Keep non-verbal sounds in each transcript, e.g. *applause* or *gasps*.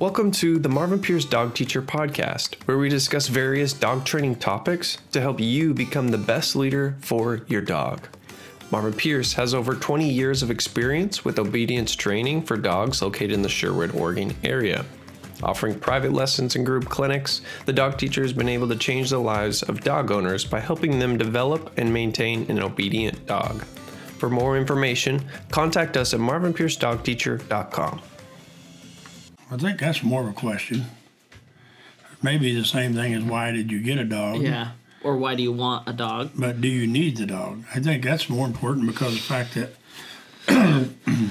Welcome to the Marvin Pierce Dog Teacher Podcast, where we discuss various dog training topics to help you become the best leader for your dog. Marvin Pierce has over 20 years of experience with obedience training for dogs located in the Sherwood, Oregon area. Offering private lessons and group clinics, the dog teacher has been able to change the lives of dog owners by helping them develop and maintain an obedient dog. For more information, contact us at marvinpiercedogteacher.com. I think that's more of a question. Maybe the same thing as why did you get a dog? Yeah. Or why do you want a dog? But do you need the dog? I think that's more important because of the fact that, *clears throat*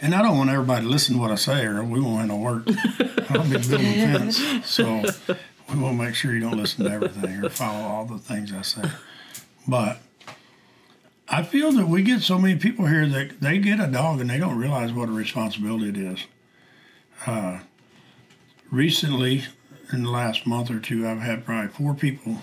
and I don't want everybody to listen to what I say or we won't have no work. *laughs* I'll be building a fence. So we want to make sure you don't listen to everything or follow all the things I say. But I feel that we get so many people here that they get a dog and they don't realize what a responsibility it is. Uh, recently, in the last month or two, I've had probably four people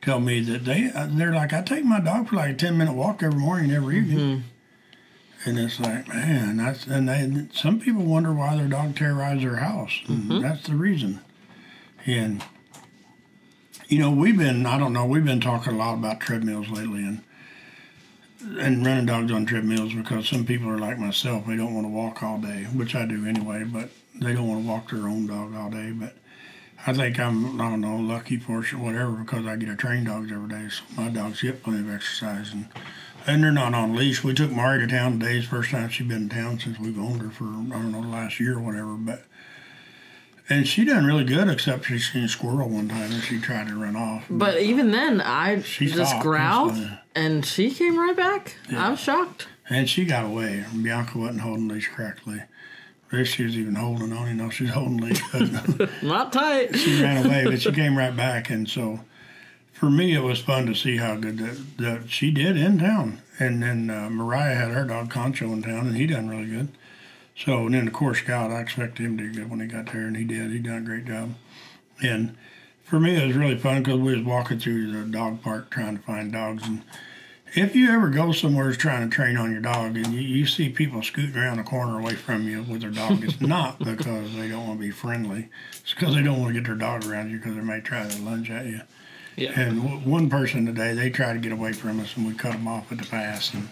tell me that they uh, they're like, I take my dog for like a ten minute walk every morning, every evening. Mm-hmm. And it's like, man, that's and they some people wonder why their dog terrorizes their house. And mm-hmm. that's the reason. And you know, we've been I don't know, we've been talking a lot about treadmills lately and and running dogs on treadmills because some people are like myself, they don't want to walk all day, which I do anyway, but they don't want to walk their own dog all day. But I think I'm, I don't know, lucky for sure, whatever, because I get to train dogs every day. So my dogs get plenty of exercise and and they're not on leash. We took Mari to town today. It's the first time she's been in town since we've owned her for, I don't know, the last year or whatever. But and she done really good, except she seen a squirrel one time and she tried to run off. But even then, I She just growled and she came right back. I was shocked. And she got away. Bianca wasn't holding leash correctly. If she was even holding on, you know, she's holding leash. *laughs* Not tight. she ran away, but she *laughs* came right back. And so for me, it was fun to see how good that, that she did in town. And then uh, Mariah had her dog Concho in town, and he done really good. So, and then of course, Scout, I expected him to do good when he got there, and he did. He done a great job. And for me, it was really fun because we was walking through the dog park trying to find dogs. And if you ever go somewhere trying to train on your dog and you, you see people scooting around the corner away from you with their dog, it's not *laughs* because they don't want to be friendly. It's because they don't want to get their dog around you because they may try to lunge at you. Yeah. And w- one person today, they tried to get away from us, and we cut them off at the pass. And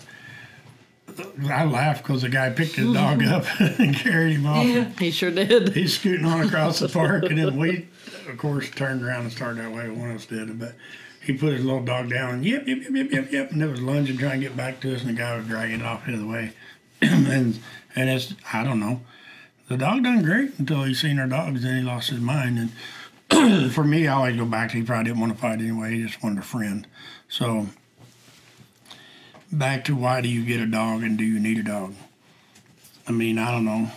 I laughed because the guy picked his dog *laughs* up *laughs* and carried him off. He sure did. He's scooting on across the park, and then we, *laughs* of course, turned around and started that way. One of us did, but he put his little dog down, and yip, yip, yip, yip, yip, yip, and it was lunging, trying to get back to us, and the guy was dragging it off the other way. *clears throat* and and it's I don't know. The dog done great until he seen our dogs, then he lost his mind. And *clears throat* for me, I always go back to he probably didn't want to fight anyway. He just wanted a friend. So back to why do you get a dog and do you need a dog? I mean, I don't know.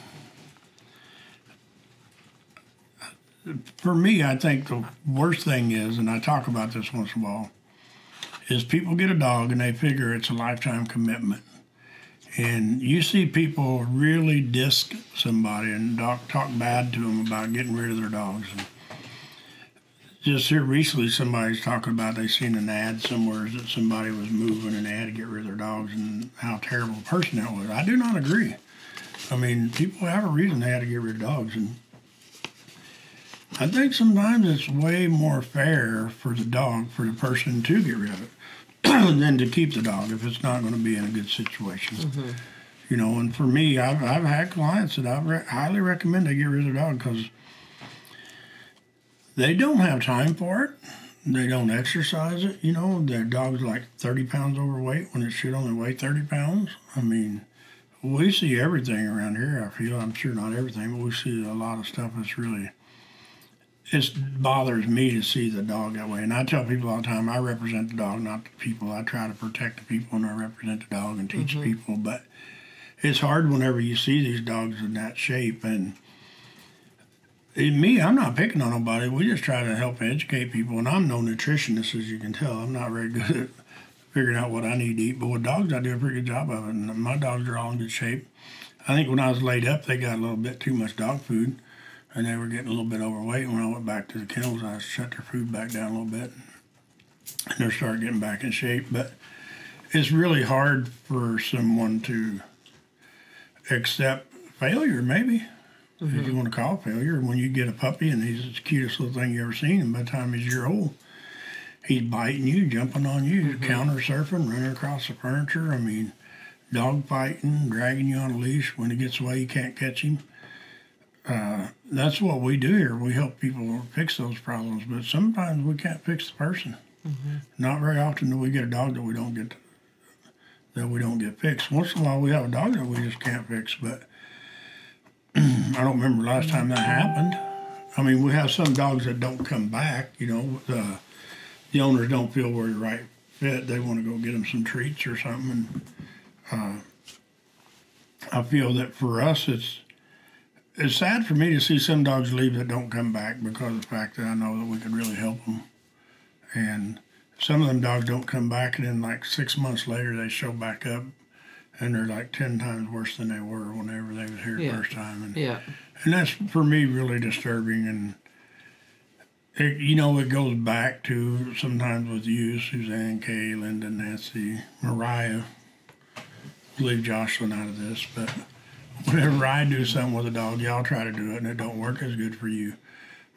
For me, I think the worst thing is, and I talk about this once in a while, is people get a dog and they figure it's a lifetime commitment. And you see people really disc somebody and talk, bad to them about getting rid of their dogs. And just here recently, somebody's talking about they seen an ad somewhere that somebody was moving and they had to get rid of their dogs and how terrible a person that was. I do not agree. I mean, people have a reason they had to get rid of dogs, and I think sometimes it's way more fair for the dog for the person to get rid of it *clears throat* than to keep the dog if it's not going to be in a good situation. Mm-hmm. You know, and for me, I've, I've had clients that I re- highly recommend they get rid of their dog because they don't have time for it. They don't exercise it. You know, their dog's like 30 pounds overweight when it should only weigh 30 pounds. I mean, we see everything around here. I feel I'm sure not everything, but we see a lot of stuff that's really. It bothers me to see the dog that way, and I tell people all the time I represent the dog, not the people. I try to protect the people, and I represent the dog and teach mm-hmm. people. But it's hard whenever you see these dogs in that shape, and me, I'm not picking on nobody. We just try to help educate people, and I'm no nutritionist, as you can tell. I'm not very good at figuring out what I need to eat. But with dogs, I do a pretty good job of it. And my dogs are all in good shape. I think when I was laid up, they got a little bit too much dog food, and they were getting a little bit overweight. And when I went back to the kennels, I shut their food back down a little bit, and they're starting getting back in shape. But it's really hard for someone to accept failure, maybe. If you mm-hmm. want to call failure, when you get a puppy and he's the cutest little thing you ever seen, and by the time he's a year old, he's biting you, jumping on you, mm-hmm. counter surfing, running across the furniture. I mean, dog fighting, dragging you on a leash. When he gets away, you can't catch him. Uh, that's what we do here. We help people fix those problems, but sometimes we can't fix the person. Mm-hmm. Not very often do we get a dog that we don't get that we don't get fixed. Once in a while, we have a dog that we just can't fix, but *clears throat* I don't remember last time that happened. I mean, we have some dogs that don't come back. You know, the the owners don't feel we're right fit. They want to go get them some treats or something. And uh, I feel that for us, it's it's sad for me to see some dogs leave that don't come back because of the fact that I know that we could really help them. And some of them dogs don't come back, and then like six months later, they show back up, and they're like ten times worse than they were whenever they was here Yeah. first time. And Yeah. and that's for me really disturbing and it, you know it goes back to sometimes with you suzanne kay linda nancy mariah leave jocelyn out of this but whenever i do something with a dog y'all try to do it and it don't work as good for you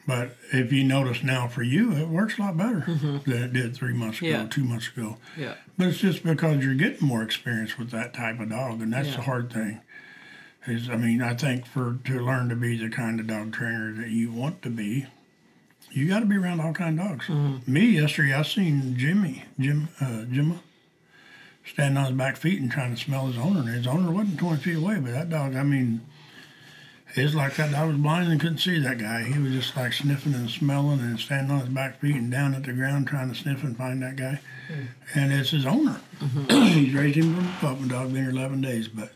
but if you notice now for you it works a lot better than it did three months ago Yeah. two months ago Yeah. but it's just because you're getting more experience with that type of dog, and that's Yeah. the hard thing. Is I mean, I think for to learn to be the kind of dog trainer that you want to be, you got to be around all kind of dogs. Mm-hmm. Me yesterday, I seen Jimmy, Jim, uh, Jimma, standing on his back feet and trying to smell his owner, and his owner wasn't twenty feet away. But that dog, I mean, it's like that dog was blind and couldn't see that guy. He was just like sniffing and smelling and standing on his back feet and down at the ground trying to sniff and find that guy. Mm-hmm. And it's his owner. Mm-hmm. *clears throat* He's raised him from a puppy dog, been here 11 days. But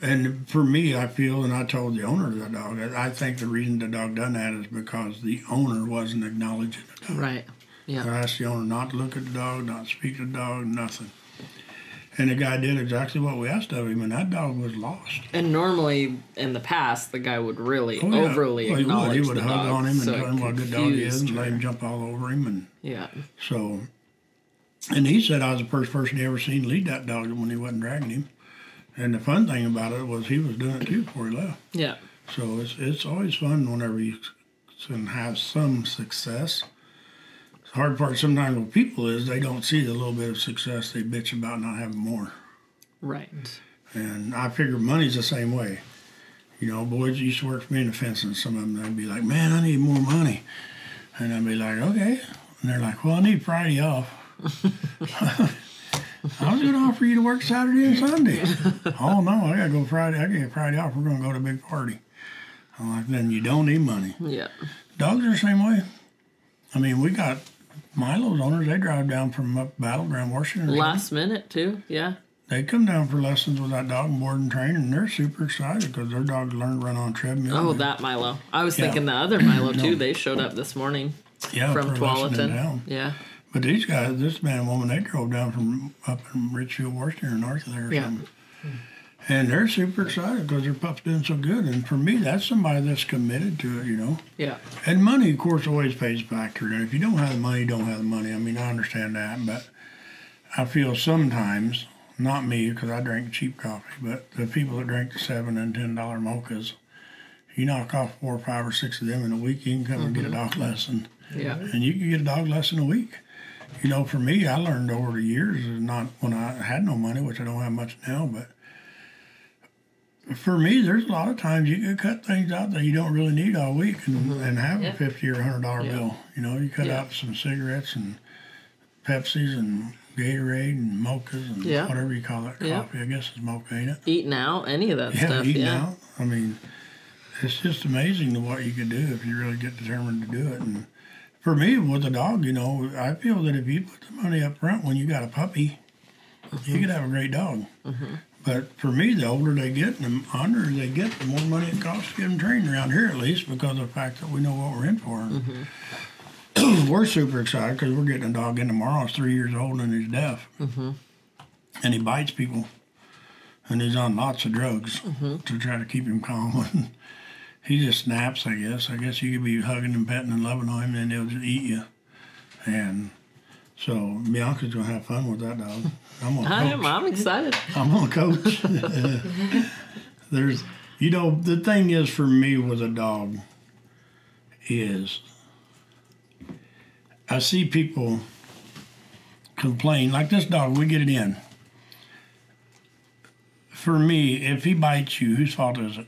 and for me, I feel, and I told the owner of the dog, I I think the reason the dog done that is because the owner wasn't acknowledging the dog. Right. Yeah. I asked the owner not to look at the dog, not speak to the dog, nothing. And the guy did exactly what we asked of him, and that dog was lost. And normally in the past, the guy would really Oh, yeah. overly Well, he would. acknowledge He would the hug dog, on him and so tell him what a good dog he is, and let him jump all over him. And Yeah. so, and he said I was the first person he ever seen lead that dog when he wasn't dragging him. And the fun thing about it was he was doing it too before he left. Yeah. So it's it's always fun whenever you can have some success. The hard part sometimes with people is they don't see the little bit of success they bitch about not having more. Right. And I figure money's the same way. You know, boys used to work for me in the fence, and Some of them they'd be like, "Man, I need more money," and I'd be like, "Okay." And they're like, "Well, I need Friday off." *laughs* I was going to offer you to work Saturday and Sunday. *laughs* oh no, I got to go Friday. I can get Friday off. We're going to go to a big party. I'm like, then you don't need money. Yeah. Dogs are the same way. I mean, we got Milo's owners. They drive down from up Battleground, Washington. Last minute too. Yeah. They come down for lessons with that dog and board and train, and they're super excited because their dog learned to run on treadmill. Oh, and- that Milo. I was Yeah. thinking the other Milo *clears throat* too. They showed up this morning yeah, from Tualatin. Yeah. But these guys, this man and woman, they drove down from up in Ridgefield, Washington, or north of there or Yeah. something. Hmm. And they're super excited because their pup's doing so good. And for me, that's somebody that's committed to it, you know. Yeah. And money, of course, always pays a factor. And if you don't have the money, you don't have the money. I mean, I understand that, but I feel sometimes, not me, because I drink cheap coffee, but the people that drink the seven and ten dollar mochas, you knock off four or five or six of them in a week, you can come and get a mm-hmm. dog lesson, Yeah. and you can get a dog lesson a week. You know, for me, I learned over the years, not when I had no money, which I don't have much now, but for me, there's a lot of times you can cut things out that you don't really need all week and, mm-hmm. and have Yeah. a fifty or hundred dollar Yeah. bill. You know, you cut Yeah. out some cigarettes and Pepsis and Gatorade and mochas and Yeah. whatever you call that coffee. I guess it's mocha, ain't it? Eating out, any of that Yeah, stuff. eating yeah. out. I mean, it's just amazing what you could do if you really get determined to do it. And for me, with a dog, you know, I feel that if you put the money up front when you got a puppy, you mm-hmm. could have a great dog. Mm-hmm. But for me, the older they get and the honor they get, the more money it costs to get them trained around here, at least, because of the fact that we know what we're in for. Mm-hmm. And *clears throat* we're super excited because we're getting a dog in tomorrow. He's three years old and he's deaf. Mm-hmm. And he bites people. And he's on lots of drugs mm-hmm. to try to keep him calm. *laughs* he just snaps, I guess. I guess you could be hugging and petting and loving on him, and he'll just eat you. And so Bianca's gonna have fun with that dog. I'm gonna *laughs* I coach. am. I'm excited. I'm gonna coach. *laughs* *laughs* There's You know, the thing is for me with a dog is I see people complain, like this dog, we get it in. For me, if he bites you, whose fault is it?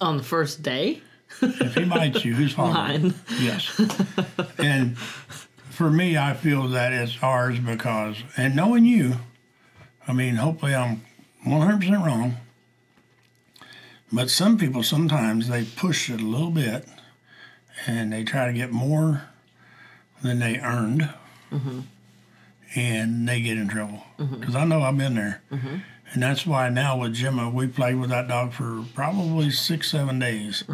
On the first day? If he bites you, whose fault? Mine. Yes. and for me, I feel that it's ours because, and knowing you, I mean, hopefully I'm 100% wrong, but some people sometimes they push it a little bit and they try to get more than they earned mm-hmm. and they get in trouble. Mm-hmm. Because I know I've been there. Mm-hmm. And that's why now with Gemma, we played with that dog for probably six, seven days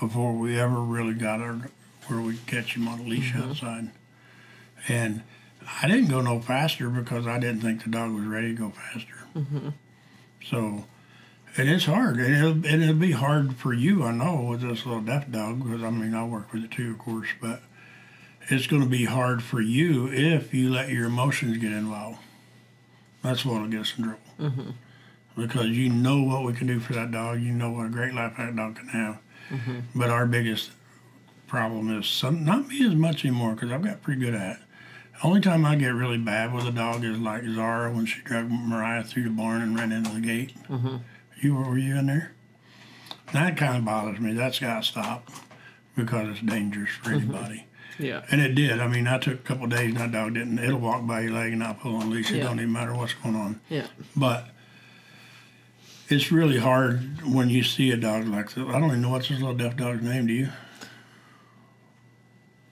before we ever really got her where we could catch him on a leash mm-hmm. outside. And I didn't go no faster because I didn't think the dog was ready to go faster. Mm-hmm. So, and it's hard. And it'll, and it'll be hard for you, I know, with this little deaf dog because I mean, I work with it too, of course, but it's going to be hard for you if you let your emotions get involved. That's what'll get us in trouble. Mm-hmm. Because you know what we can do for that dog. You know what a great life that dog can have. But our biggest problem is some, not me as much anymore because I've got pretty good at it. Only time I get really bad with a dog is like Zara when she dragged Mariah through the barn and ran into the gate. Mm-hmm. You were, you in there? That kind of bothers me. That's got to stop because it's dangerous for mm-hmm. anybody. Yeah. And it did. I mean, I took a couple of days and that dog didn't. It'll walk by your leg and not pull on leash. It don't even matter what's going on. Yeah. But it's really hard when you see a dog like that. I don't even know what's this little deaf dog's name. Do you?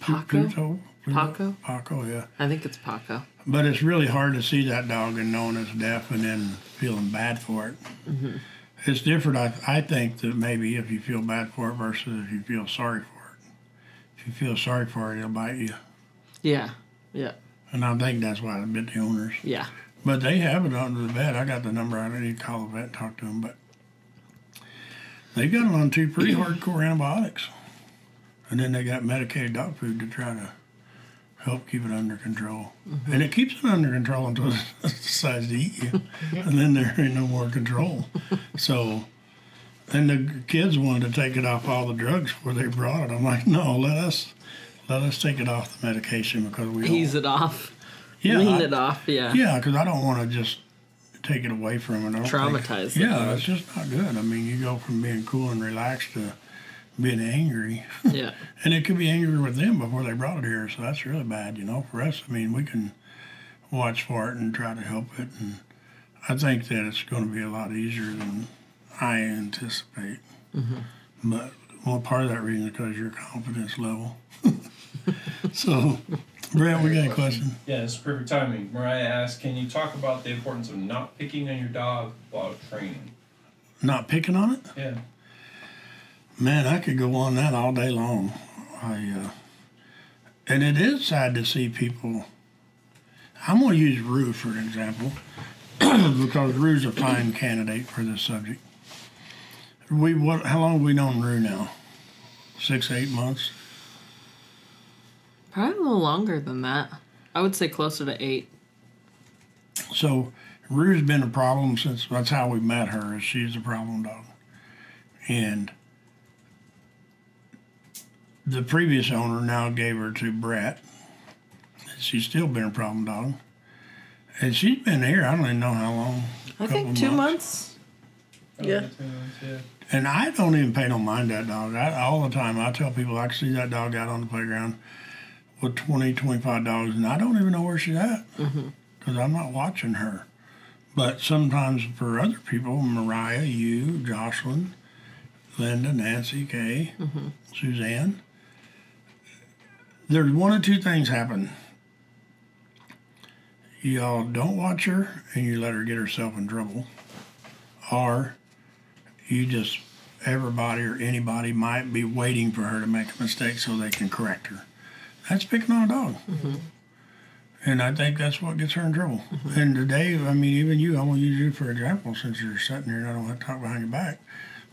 Paco? Pluto? Paco? Paco, yeah. I think it's Paco. But it's really hard to see that dog and knowing it's deaf and then feeling bad for it. Mm-hmm. It's different, I, I think, that maybe if you feel bad for it versus if you feel sorry for it. If you feel sorry for it, it'll bite you. Yeah. Yeah. And I think that's why they bit the owners. Yeah. But they have it under the vet. I got the number. I need to call the vet and talk to them. But they got it on two pretty hardcore antibiotics. And then they got medicated dog food to try to help keep it under control. Mm-hmm. And it keeps it under control until it *laughs* decides to eat you. and then there ain't no more control. so, and the kids wanted to take it off all the drugs before they brought it. I'm like, no, let us. Let us take it off the medication because we. Ease it off. Yeah, Wean I- it off. Yeah. yeah, because I don't want to just take it away from it. I don't think- Traumatize the Yeah, it's just not good. I mean, you go from being cool and relaxed to being angry, *laughs* Yeah. and it could be angry with them before they brought it here. So that's really bad, you know. For us, I mean, we can watch for it and try to help it, and I think that it's going to be a lot easier than I anticipate. Mm-hmm. But well, part of that reason is because your confidence level. *laughs* so, Brett, we got a question. Yeah, it's perfect timing. Mariah asks, "Can you talk about the importance of not picking on your dog while training?" Not picking on it. Yeah. Man, I could go on that all day long. I uh, and it is sad to see people. I'm going to use Rue for an example *clears throat* because Rue's a fine candidate for this subject. We what? How long have we known Rue now? Six, eight months. Probably a little longer than that. I would say closer to eight. So Rue's been a problem since that's how we met her. Is she's a problem dog, and the previous owner now gave her to Brett. She's still been a problem dog, and she's been here. I don't even know how long. I think two months. Yeah. yeah. And I don't even pay no mind that dog. I, all the time, I tell people I can see that dog out on the playground with 20, 25 dogs, and I don't even know where she's at mm-hmm. because I'm not watching her. But sometimes for other people, Mariah, you, Jocelyn, Linda, Nancy, Kay, mm-hmm. Suzanne, there's one or two things happen. Y'all don't watch her and you let her get herself in trouble, or you just everybody or anybody might be waiting for her to make a mistake so they can correct her. That's picking on a dog. Mm-hmm. And I think that's what gets her in trouble. Mm-hmm. And today, I mean, even you, I'm going to use you for example since you're sitting here and I don't have to talk behind your back.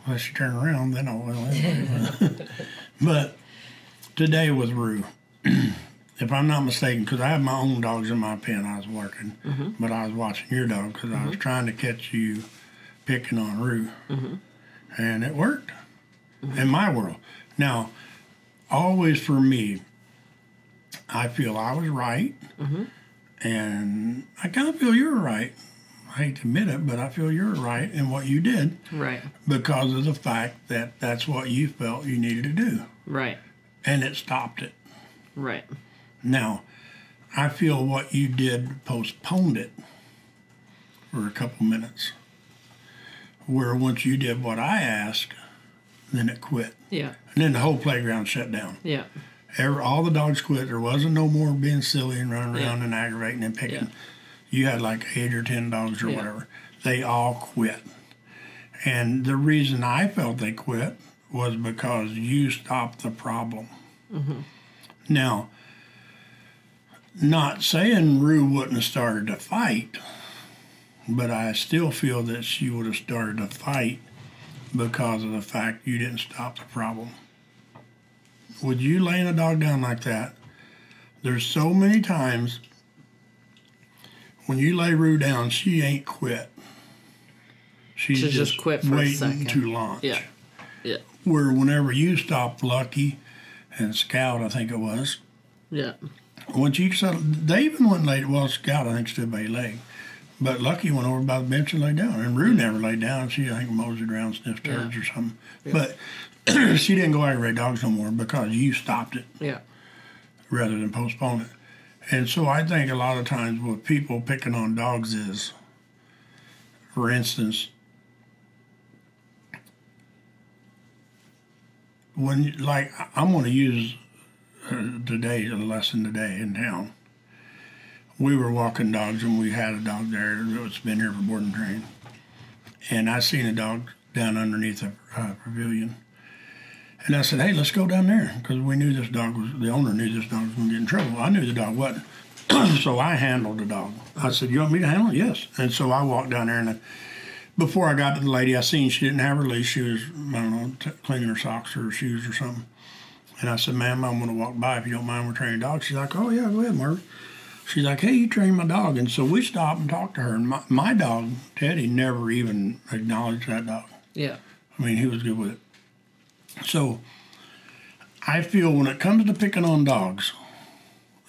Unless you turn around, then I anyway. *laughs* but today with Rue, *clears throat* if I'm not mistaken, because I have my own dogs in my pen, I was working, mm-hmm. but I was watching your dog because I was trying to catch you picking on Rue, and it worked in my world. Now, always for me, I feel I was right, mm-hmm. and I kind of feel you're right. I hate to admit it, but I feel you're right in what you did Right. because of the fact that that's what you felt you needed to do, Right. and it stopped it. Right. Now, I feel what you did postponed it for a couple minutes. Where once you did what I asked, then it quit. Yeah. And then the whole playground shut down. Yeah. Every, all the dogs quit. There wasn't no more being silly and running around Yeah. and aggravating and picking. Yeah. You had like eight or ten dogs or Yeah. whatever. They all quit. And the reason I felt they quit was because you stopped the problem. Mm-hmm. Now, not saying Rue wouldn't have started to fight, but I still feel that she would have started to fight because of the fact you didn't stop the problem. Would you laying a dog down like that? There's so many times when you lay Rue down, she ain't quit. She's She just quit for a waiting to launch. Yeah. Yeah. Where whenever you stopped Lucky and Scout, I think it was, Yeah. once you settled, they even went late. Well, Scout, I think, stood by leg. But Lucky went over by the bench and laid down. And Rue never laid down. She, I think, moseyed around, sniffed Yeah. turds or something. But *clears throat* she didn't go aggravate dogs no more because you stopped it Yeah. rather than postpone it. And so I think a lot of times what people picking on dogs is, for instance, when like I'm going to use uh, today a lesson today in town. We were walking dogs and we had a dog there that's been here for boarding train, and I seen a dog down underneath a uh, pavilion. And I said, "Hey, let's go down there," because we knew this dog was the owner knew this dog was going to get in trouble. I knew the dog wasn't, *clears throat* so I handled the dog. I said, "You want me to handle it?" Yes. And so I walked down there, and I, before I got to the lady, I seen she didn't have her leash. She was, I don't know, t- cleaning her socks or her shoes or something. And I said, "Ma'am, I'm going to walk by if you don't mind. We're training dogs." She's like, "Oh yeah, go ahead, Marv." She's like, "Hey, you train my dog," and so we stopped and talked to her. And my, my dog, Teddy, never even acknowledged that dog. Yeah. I mean, he was good with it. So I feel when it comes to picking on dogs,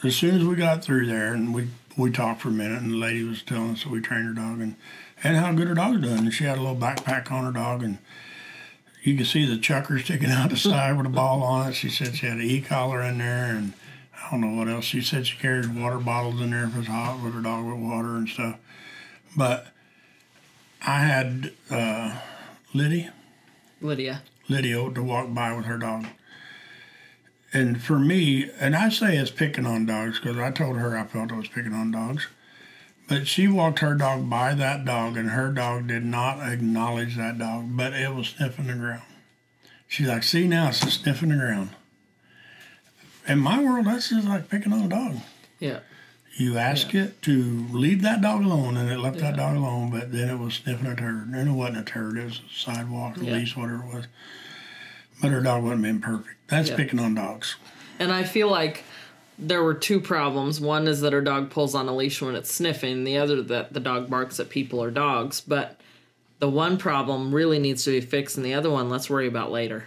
as soon as we got through there and we we talked for a minute, and the lady was telling us that we trained her dog and and how good her dog's doing. And she had a little backpack on her dog, and you could see the chucker sticking out the side with a ball on it. She said she had an e collar in there, and I don't know what else. She said she carried water bottles in there if it was hot with her dog with water and stuff. But I had uh, Liddy. Lydia. Lydia to walk by with her dog. And for me, and I say it's picking on dogs because I told her I felt I was picking on dogs. But she walked her dog by that dog, and her dog did not acknowledge that dog, but it was sniffing the ground. She's like, See, now it's sniffing the ground. In my world, that's just like picking on a dog. Yeah. You ask it to leave that dog alone, and it left that dog alone, but then it was sniffing a turd. And it wasn't a turd, it was a sidewalk, a Yeah. leash, whatever it was. But her dog wasn't being perfect. That's Yeah. picking on dogs. And I feel like there were two problems. One is that her dog pulls on a leash when it's sniffing, the other that the dog barks at people or dogs. But the one problem really needs to be fixed, and the other one let's worry about later.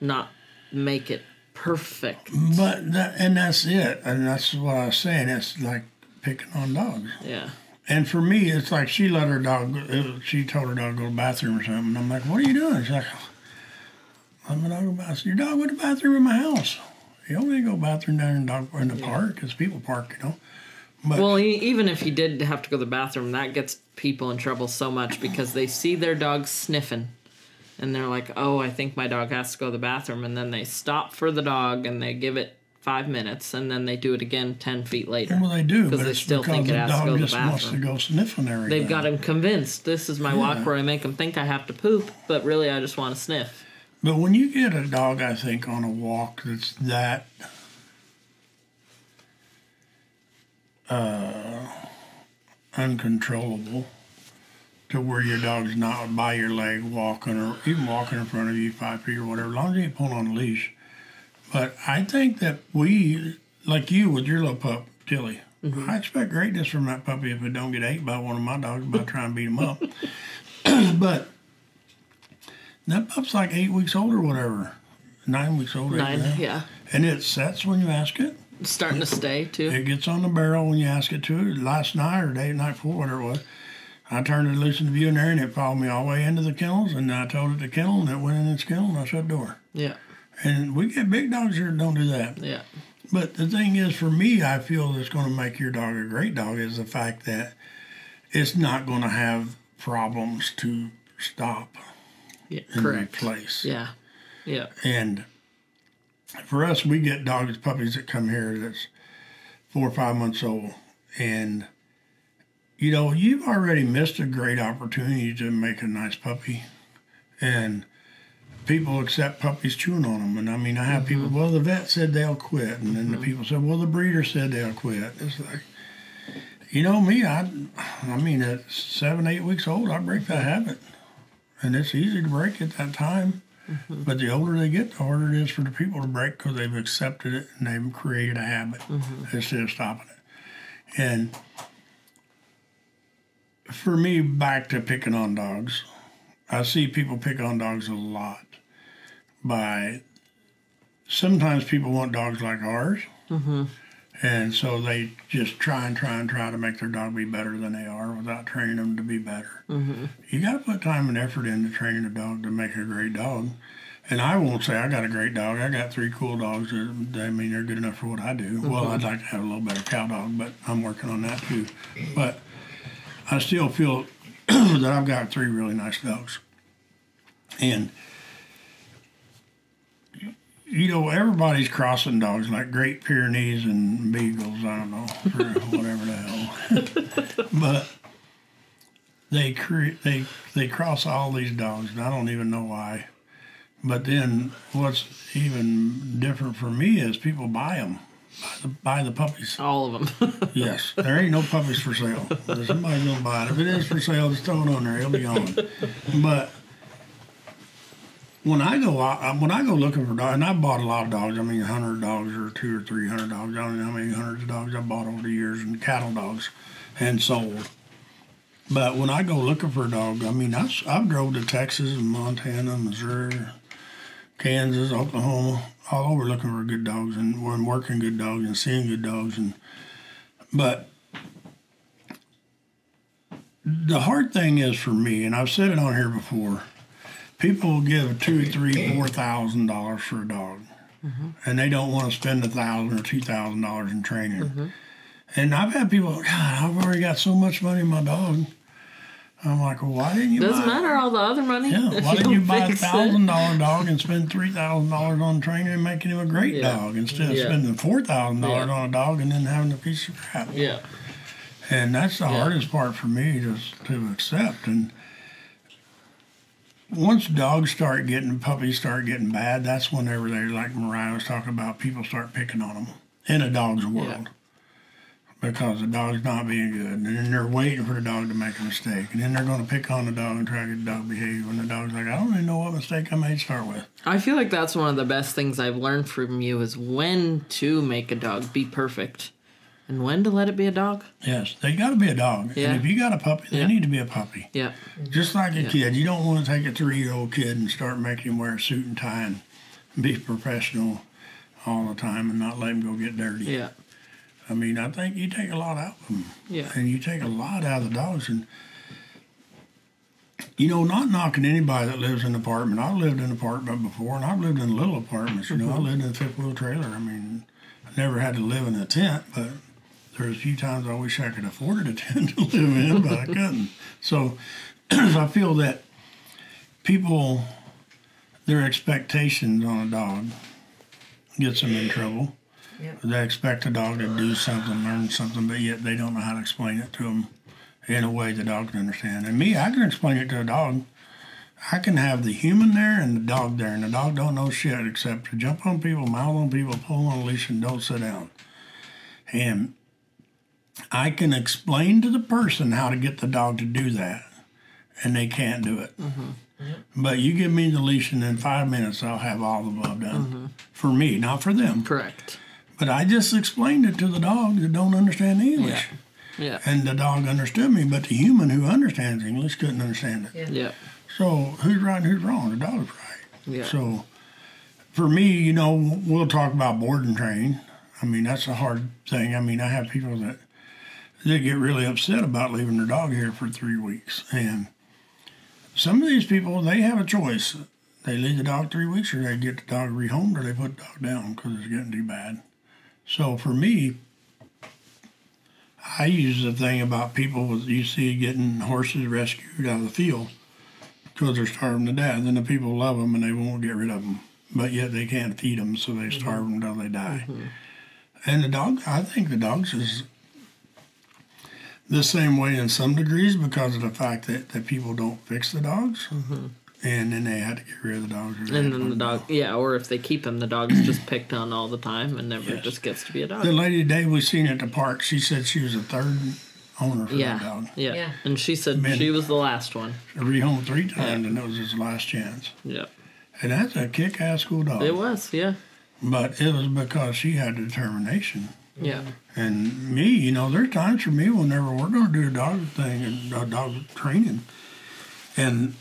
Not make it perfect. But that, and that's it. And that's what I was saying. It's like picking on dogs. Yeah. And for me, it's like she let her dog, uh, she told her dog to go to the bathroom or something. And I'm like, what are you doing? She's like, I'm a dog to the bathroom. Your dog went to the bathroom in my house. You don't need to go to the bathroom down in, dog, in the park because people park, you know. But Well, he, even if he did have to go to the bathroom, that gets people in trouble so much because they see their dog sniffing. And they're like, oh, I think my dog has to go to the bathroom. And then they stop for the dog and they give it five minutes and then they do it again 10 feet later. well, they do because they still because think it has to go to the just wants to bathroom. go sniffing everything. They've got him convinced this is my walk where I make him think I have to poop, but really I just want to sniff. But when you get a dog, I think, on a walk that's that uh, uncontrollable to where your dog's not by your leg walking or even walking in front of you five feet or whatever, as long as you ain't pulling on a leash. But I think that we, like you with your little pup, Tilly, mm-hmm. I expect greatness from that puppy if it don't get ate by one of my dogs by trying to beat him up. *laughs* but that pup's like eight weeks old or whatever, nine weeks old. Nine, yeah. And it sets when you ask it. Starting to stay too. It gets on the barrel when you ask it to. Last night or day night before, whatever it was, I turned it loose in the view in there, and it followed me all the way into the kennels. And I told it to kennel, and it went in its kennel, and I shut the door. Yeah. And we get big dogs here that don't do that. Yeah. But the thing is, for me, I feel that's going to make your dog a great dog is the fact that it's not going to have problems to stop Yeah. and Correct. replace. Yeah. Yeah. And for us, we get dogs, puppies that come here that's four or five months old. And, you know, you've already missed a great opportunity to make a nice puppy. And people accept puppies chewing on them. And I mean, I have people, mm-hmm. well, the vet said they'll quit. And then the mm-hmm. people said, well, the breeder said they'll quit. It's like, you know me, I, I mean, at seven, eight weeks old, I break that habit. And it's easy to break at that time. Mm-hmm. But the older they get, the harder it is for the people to break because they've accepted it and they've created a habit instead of stopping it. And for me, back to picking on dogs, I see people pick on dogs a lot. By sometimes people want dogs like ours, mm-hmm. and so they just try and try and try to make their dog be better than they are without training them to be better. Mm-hmm. You got to put time and effort into training a dog to make a great dog. And I won't say I got a great dog. I got three cool dogs. That, I mean, they're good enough for what I do. Mm-hmm. Well, I'd like to have a little better cow dog, but I'm working on that too. But I still feel *clears throat* that I've got three really nice dogs. And you know, everybody's crossing dogs like Great Pyrenees and Beagles. I don't know, whatever the hell. *laughs* but they cre- they they cross all these dogs, and I don't even know why. But then, what's even different for me is people buy them, buy the, buy the puppies. All of them. *laughs* Yes, there ain't no puppies for sale. Somebody's gonna buy it. If it is for sale, just throw it on there. It'll be on. But when I go out, when I go looking for dogs, and I bought a lot of dogs. I mean, hundred dogs or two or three hundred dogs. I don't know how many hundreds of dogs I bought over the years, and cattle dogs, and sold. But when I go looking for a dog, I mean, I've, I've drove to Texas and Montana, Missouri, Kansas, Oklahoma, all over looking for good dogs and working good dogs and seeing good dogs and but the hard thing is for me, and I've said it on here before, people will give two, three, four thousand dollars for a dog, mm-hmm. and they don't want to spend a thousand or two thousand dollars in training. Mm-hmm. And I've had people, God, I've already got so much money in my dog. I'm like, well, why didn't you? Doesn't buy, matter all the other money. Yeah, why didn't you buy a thousand dollar dog and spend three thousand dollars on training and making him a great Yeah. dog instead of Yeah. spending four thousand dollars on a dog and then having a piece of crap? Yeah. And that's the Yeah. hardest part for me just to accept. And once dogs start getting, puppies start getting bad, that's whenever they, like Mariah was talking about, people start picking on them in a dog's world. Because the dog's not being good. And then they're waiting for the dog to make a mistake. And then they're going to pick on the dog and try to get the dog behave. And the dog's like, I don't even know what mistake I made to start with. I feel like that's one of the best things I've learned from you is when to make a dog be perfect and when to let it be a dog. Yes, they got to be a dog. Yeah. And if you got a puppy, they Yeah. need to be a puppy. Yeah. Just like a kid, you don't want to take a three-year-old kid and start making him wear a suit and tie and be professional all the time and not let him go get dirty. Yeah. I mean, I think you take a lot out of them, Yeah. and you take a lot out of the dogs. And you know, not knocking anybody that lives in an apartment. I've lived in an apartment before, and I've lived in little apartments. You know, I mm-hmm. lived in a fifth-wheel trailer. I mean, I never had to live in a tent, but there's a few times I wish I could afford a *laughs* tent to live in, but I couldn't. So *clears throat* I feel that people, their expectations on a dog gets them in trouble. They expect the dog to do something, learn something, but yet they don't know how to explain it to them in a way the dog can understand. And me, I can explain it to a dog. I can have the human there and the dog there, and the dog don't know shit except to jump on people, mouth on people, pull on a leash, and don't sit down. And I can explain to the person how to get the dog to do that, and they can't do it. Mm-hmm. But you give me the leash, and in five minutes, I'll have all the above done. Mm-hmm. For me, not for them. Correct. But I just explained it to the dog that don't understand English. Yeah. And the dog understood me, but the human who understands English couldn't understand it. Yeah. So who's right and who's wrong? The dog's right. Yeah. So for me, you know, we'll talk about board and train. I mean, that's a hard thing. I mean, I have people that they get really upset about leaving their dog here for three weeks, and some of these people they have a choice. They leave the dog three weeks, or they get the dog rehomed, or they put the dog down because it's getting too bad. So for me, I use the thing about people with you see getting horses rescued out of the field because they're starving to death, and the people love them and they won't get rid of them, but yet they can't feed them, so they mm-hmm. starve them until they die. Mm-hmm. And the dog, I think the dogs is the same way in some degrees because of the fact that, that people don't fix the dogs, mm-hmm. And then they had to get rid of the dogs. or they had And then the dog, down. yeah, or if they keep him, the dog's just picked on all the time and never Yes. just gets to be a dog. The lady today we seen at the park, she said she was the third owner for that Yeah, dog. yeah, Yeah. And she said Man. she was the last one. Rehomed three times, and it was his last chance. Yeah, And that's a kick-ass school dog. it was. Yeah, But it was because she had determination. yeah, And me, you know, there's times for me whenever we're going to do a dog thing and uh, dog training, and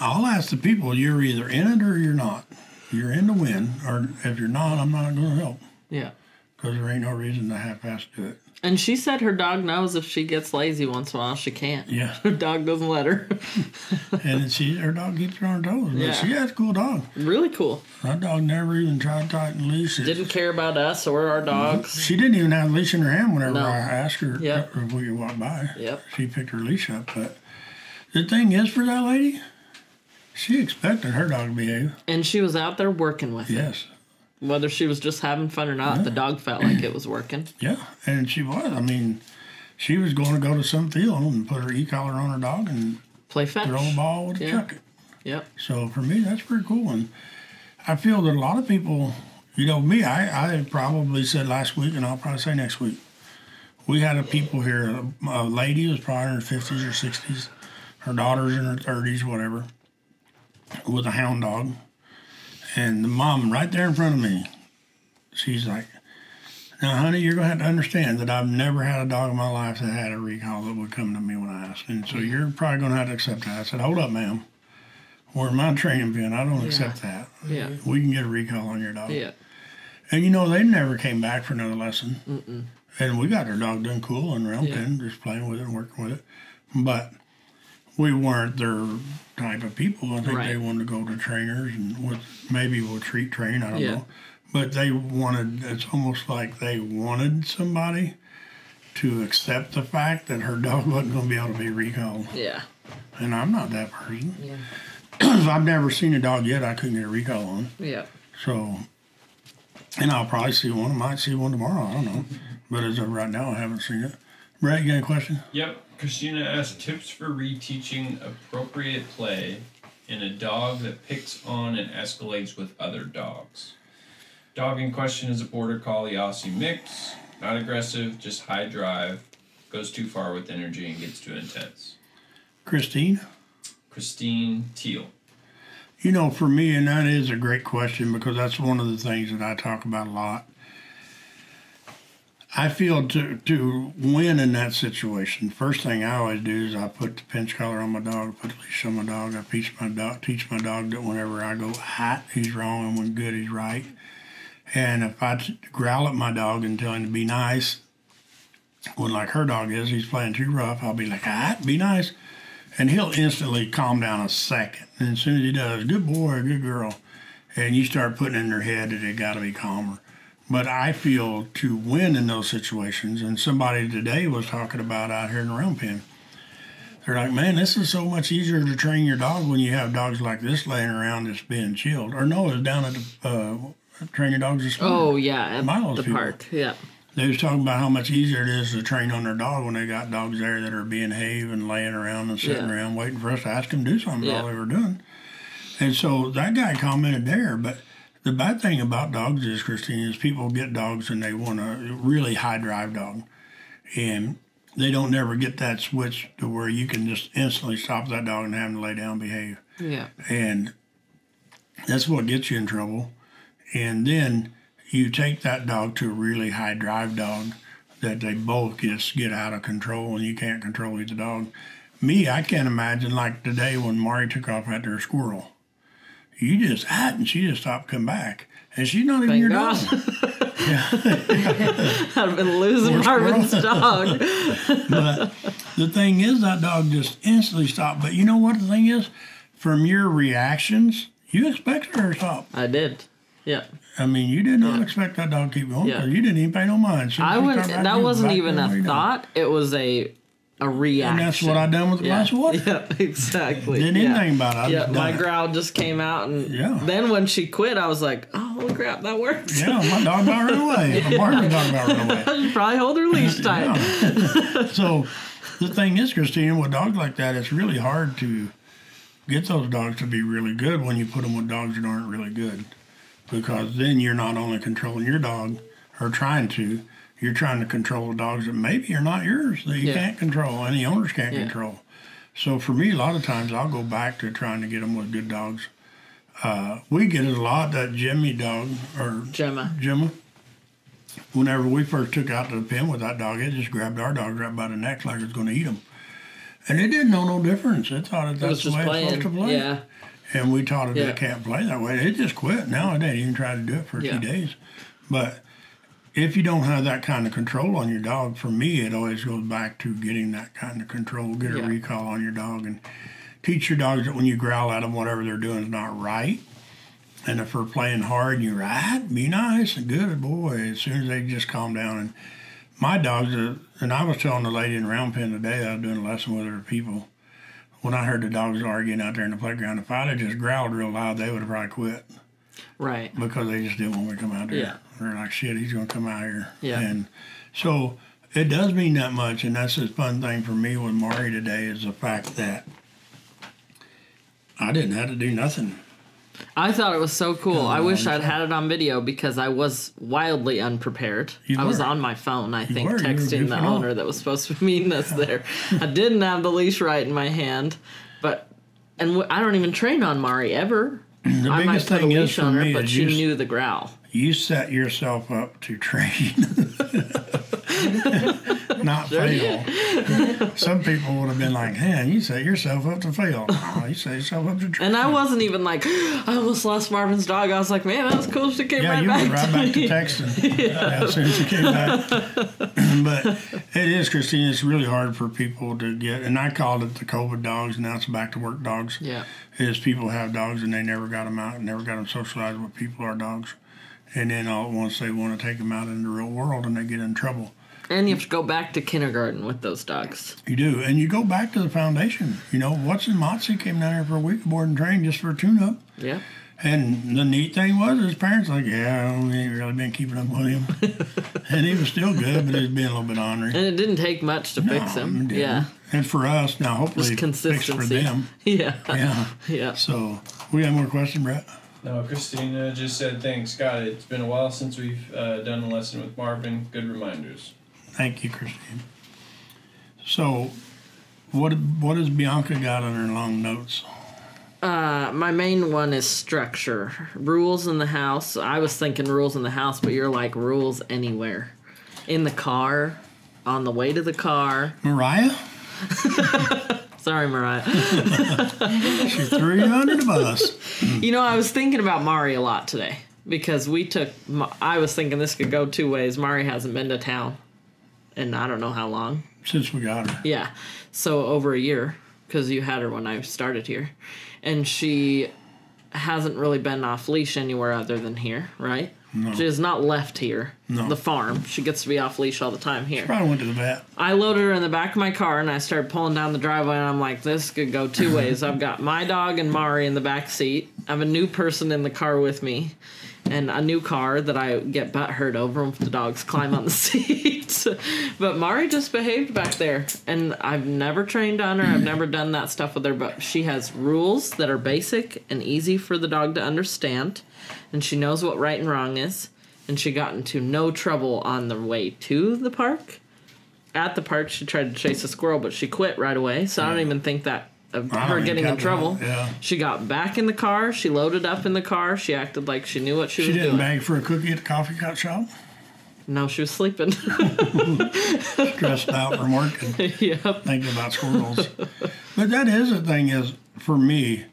I'll ask the people, you're either in it or you're not. You're in to win, or if you're not, I'm not going to help yeah. because there ain't no reason to half-ass do it. And she said her dog knows if she gets lazy once in a while, she can't. Yeah, *laughs* Her dog doesn't let her. *laughs* and she, her dog keeps her on her toes. But Yeah. she has a cool dog. really cool. That dog never even tried to tighten leashes. Didn't care about us or our dogs. She didn't even have a leash in her hand whenever No. I asked her Yep. if we could walk by. Yep. She picked her leash up. But the thing is, for that lady, she expected her dog to behave. And she was out there working with it. Yes. Whether she was just having fun or not, the dog felt like it was working. *clears throat* Yeah. And she was. I mean, she was going to go to some field and put her e-collar on her dog and Play fetch. throw a ball with a Yeah. Chuckit. Yep. So for me, that's pretty cool. And I feel that a lot of people, you know, me, I, I probably said last week, and I'll probably say next week. We had a people here, a, a lady was probably in her 50s or 60s, her daughter's in her 30s, whatever, with a hound dog. And the mom right there in front of me, she's like, now, honey, you're going to have to understand that I've never had a dog in my life that had a recall that would come to me when I asked. And so you're probably going to have to accept that. I said, hold up, ma'am. We're my training pin. I don't accept that. Yeah. We can get a recall on your dog. Yeah. And you know, they never came back for another lesson. And we got our dog done cool and around Yeah. pen, just playing with it and working with it. But we weren't their type of people. I think Right. they wanted to go to trainers and with maybe we'll treat train, I don't Yeah. know. But they wanted it's almost like they wanted somebody to accept the fact that her *laughs* dog wasn't gonna be able to be recalled. Yeah. And I'm not that person. Yeah. *clears throat* I've never seen a dog yet I couldn't get a recall on. Yeah. So, and I'll probably see one. I might see one tomorrow. I don't know. But as of right now, I haven't seen it. Brett, you got a question? Yep. Christina asked tips for reteaching appropriate play in a dog that picks on and escalates with other dogs. Dog in question is a border collie Aussie mix. Not aggressive, just high drive. Goes too far with energy and gets too intense. Christine? Christine Teal. You know, for me, and that is a great question because that's one of the things that I talk about a lot. I feel to to win in that situation. First thing I always do is I put the pinch collar on my dog, put the leash on my dog. I teach my dog teach my dog that whenever I go hot, he's wrong, and when good, he's right. And if I t- growl at my dog and tell him to be nice, when like her dog is, he's playing too rough, I'll be like, ah, be nice. And he'll instantly calm down a second. And as soon as he does, good boy, good girl. And you start putting in their head that they got to be calmer. But I feel to win in those situations, and somebody today was talking about out here in the round pen. They're like, man, this is so much easier to train your dog when you have dogs like this laying around just being chilled. Or no, it was down at the uh, train your dogs this morning. Oh yeah, at Milo's the people. park. Yeah. They was talking about how much easier it is to train on their dog when they got dogs there that are being have and laying around and sitting Yeah. around waiting for us to ask them to do something. All they were doing. And so that guy commented there, but the bad thing about dogs is, Christine, is people get dogs and they want a really high drive dog, and they don't never get that switch to where you can just instantly stop that dog and have them lay down, and behave Yeah. and that's what gets you in trouble. And then you take that dog to a really high drive dog that they both just get out of control and you can't control either dog. Me, I can't imagine like today when Mari took off after a squirrel. You just ah, and she just stopped coming back. And she's not even Thank your God. dog. *laughs* I've been losing Marvin's dog. *laughs* But the thing is, that dog just instantly stopped. But you know what the thing is? From your reactions, you expected her to stop. I did. Yeah. I mean, you did not expect that dog to keep going Yeah. you didn't even pay no mind. So I she wouldn't. That wasn't even a thought. It was a a reaction. And that's what I done with the yeah. glass of water. *laughs* Yeah, exactly. Didn't yeah. anything about it. I Yeah, my it. growl just came out, and Yeah. then when she quit, I was like, "Oh, crap, that worked!" Yeah, my dog about ran *laughs* away. My partner dog about ran away. *laughs* I should probably hold her leash tight. So the thing is, Christina, with dogs like that, it's really hard to get those dogs to be really good when you put them with dogs that aren't really good. Because then you're not only controlling your dog, or trying to, you're trying to control the dogs that maybe are not yours, that you Yeah. can't control, and the owners can't Yeah. control. So for me, a lot of times I'll go back to trying to get them with good dogs. Uh, we get it a lot, that Jimmy dog, or Gemma. Gemma. Whenever we first took out to the pen with that dog, it just grabbed our dog right by the neck like it was going to eat him. And it didn't know no difference. It thought It it that's the way it's supposed to play. Yeah. And we taught it Yeah. it can't play that way. It just quit. Now it didn't even try to do it for a Yeah. few days. But if you don't have that kind of control on your dog, for me, it always goes back to getting that kind of control. Get a Yeah. recall on your dog and teach your dogs that when you growl at them, whatever they're doing is not right. And if they're playing hard and you're right, ah, be nice and good, boy. As soon as they just calm down. And my dogs, are, and I was telling the lady in round pen today, I was doing a lesson with her people. When I heard the dogs arguing out there in the playground, if I'd have just growled real loud, they would have probably quit Right. because they just didn't want me to come out there. Yeah. Like, shit, he's to come out here. Yeah. And so it does mean that much. And that's the fun thing for me with Mari today is the fact that I didn't have to do nothing. I thought it was so cool. I wish I'd had it on video because I was wildly unprepared. You I was were. on my phone, I think, were. You were texting the goofing off. owner that was supposed to meeting us there. I didn't have the leash right in my hand, but and w- I don't even train on Mari ever. *clears throat* The I biggest thing is for on her, me but she you, knew the growl. you set yourself up to train, *laughs* not fail. Some people would have been like, man, you set yourself up to fail. No, you set yourself up to. And I wasn't even like, *gasps* I almost lost Marvin's dog. I was like, man, that was cool. She came Yeah, right you back went right to back to texting *laughs* yeah. as soon as you came back. *laughs* *clears throat* but it is, Christine. It's really hard for people to get, and I called it the COVID dogs. and Now it's back to work dogs. Yeah. Is people have dogs and they never got them out, and never got them socialized with people or dogs, and then all at once they want to take them out in the real world and they get in trouble. And you have to go back to kindergarten with those dogs. You do, and you go back to the foundation. You know, Watson Motsy came down here for a week of board and train just for a tune-up. Yeah. And the neat thing was, his parents like, yeah, we ain't really been keeping up with him, *laughs* and he was still good, but he was being a little bit ornery. And it didn't take much to fix him. it didn't. Yeah. And for us, now hopefully Just it fixed for consistency. them. *laughs* Yeah. Yeah. Yeah. So we got more questions, Brett? No, Christina just said thanks, Scott. It's been a while since we've uh, done a lesson with Marvin. Good reminders. Thank you, Christine. So, what what has Bianca got on her long notes? Uh, my main one is structure. Rules in the house. I was thinking rules in the house, but you're like rules anywhere. In the car, on the way to the car. Mariah, *laughs* Sorry, Mariah. *laughs* she threw you under the bus. *laughs* you know, I was thinking about Mari a lot today because we took. I was thinking this could go two ways. Mari hasn't been to town, and I don't know how long. Since we got her, Yeah. So over a year because you had her when I started here. And she hasn't really been off leash anywhere other than here, right? No. She has not left here, No. the farm. She gets to be off leash all the time here. probably went to the vet. I loaded her in the back of my car and I started pulling down the driveway and I'm like, this could go two ways. I've got my dog and Mari in the back seat. I have a new person in the car with me. And a new car that I get butt hurt over if the dogs climb on the *laughs* seat. but Mari just behaved back there. And I've never trained on her. I've never done that stuff with her. But she has rules that are basic and easy for the dog to understand. And she knows what right and wrong is. And she got into no trouble on the way to the park at the park she tried to chase a squirrel but she quit right away so i don't mm. even think that of her getting in that, trouble yeah. she got back in the car she loaded up in the car she acted like she knew what she, She was doing. She didn't beg for a cookie at the coffee cup shop. No, she was sleeping. *laughs* stressed out from working. *laughs* yep. thinking about squirrels. but that is the thing is for me,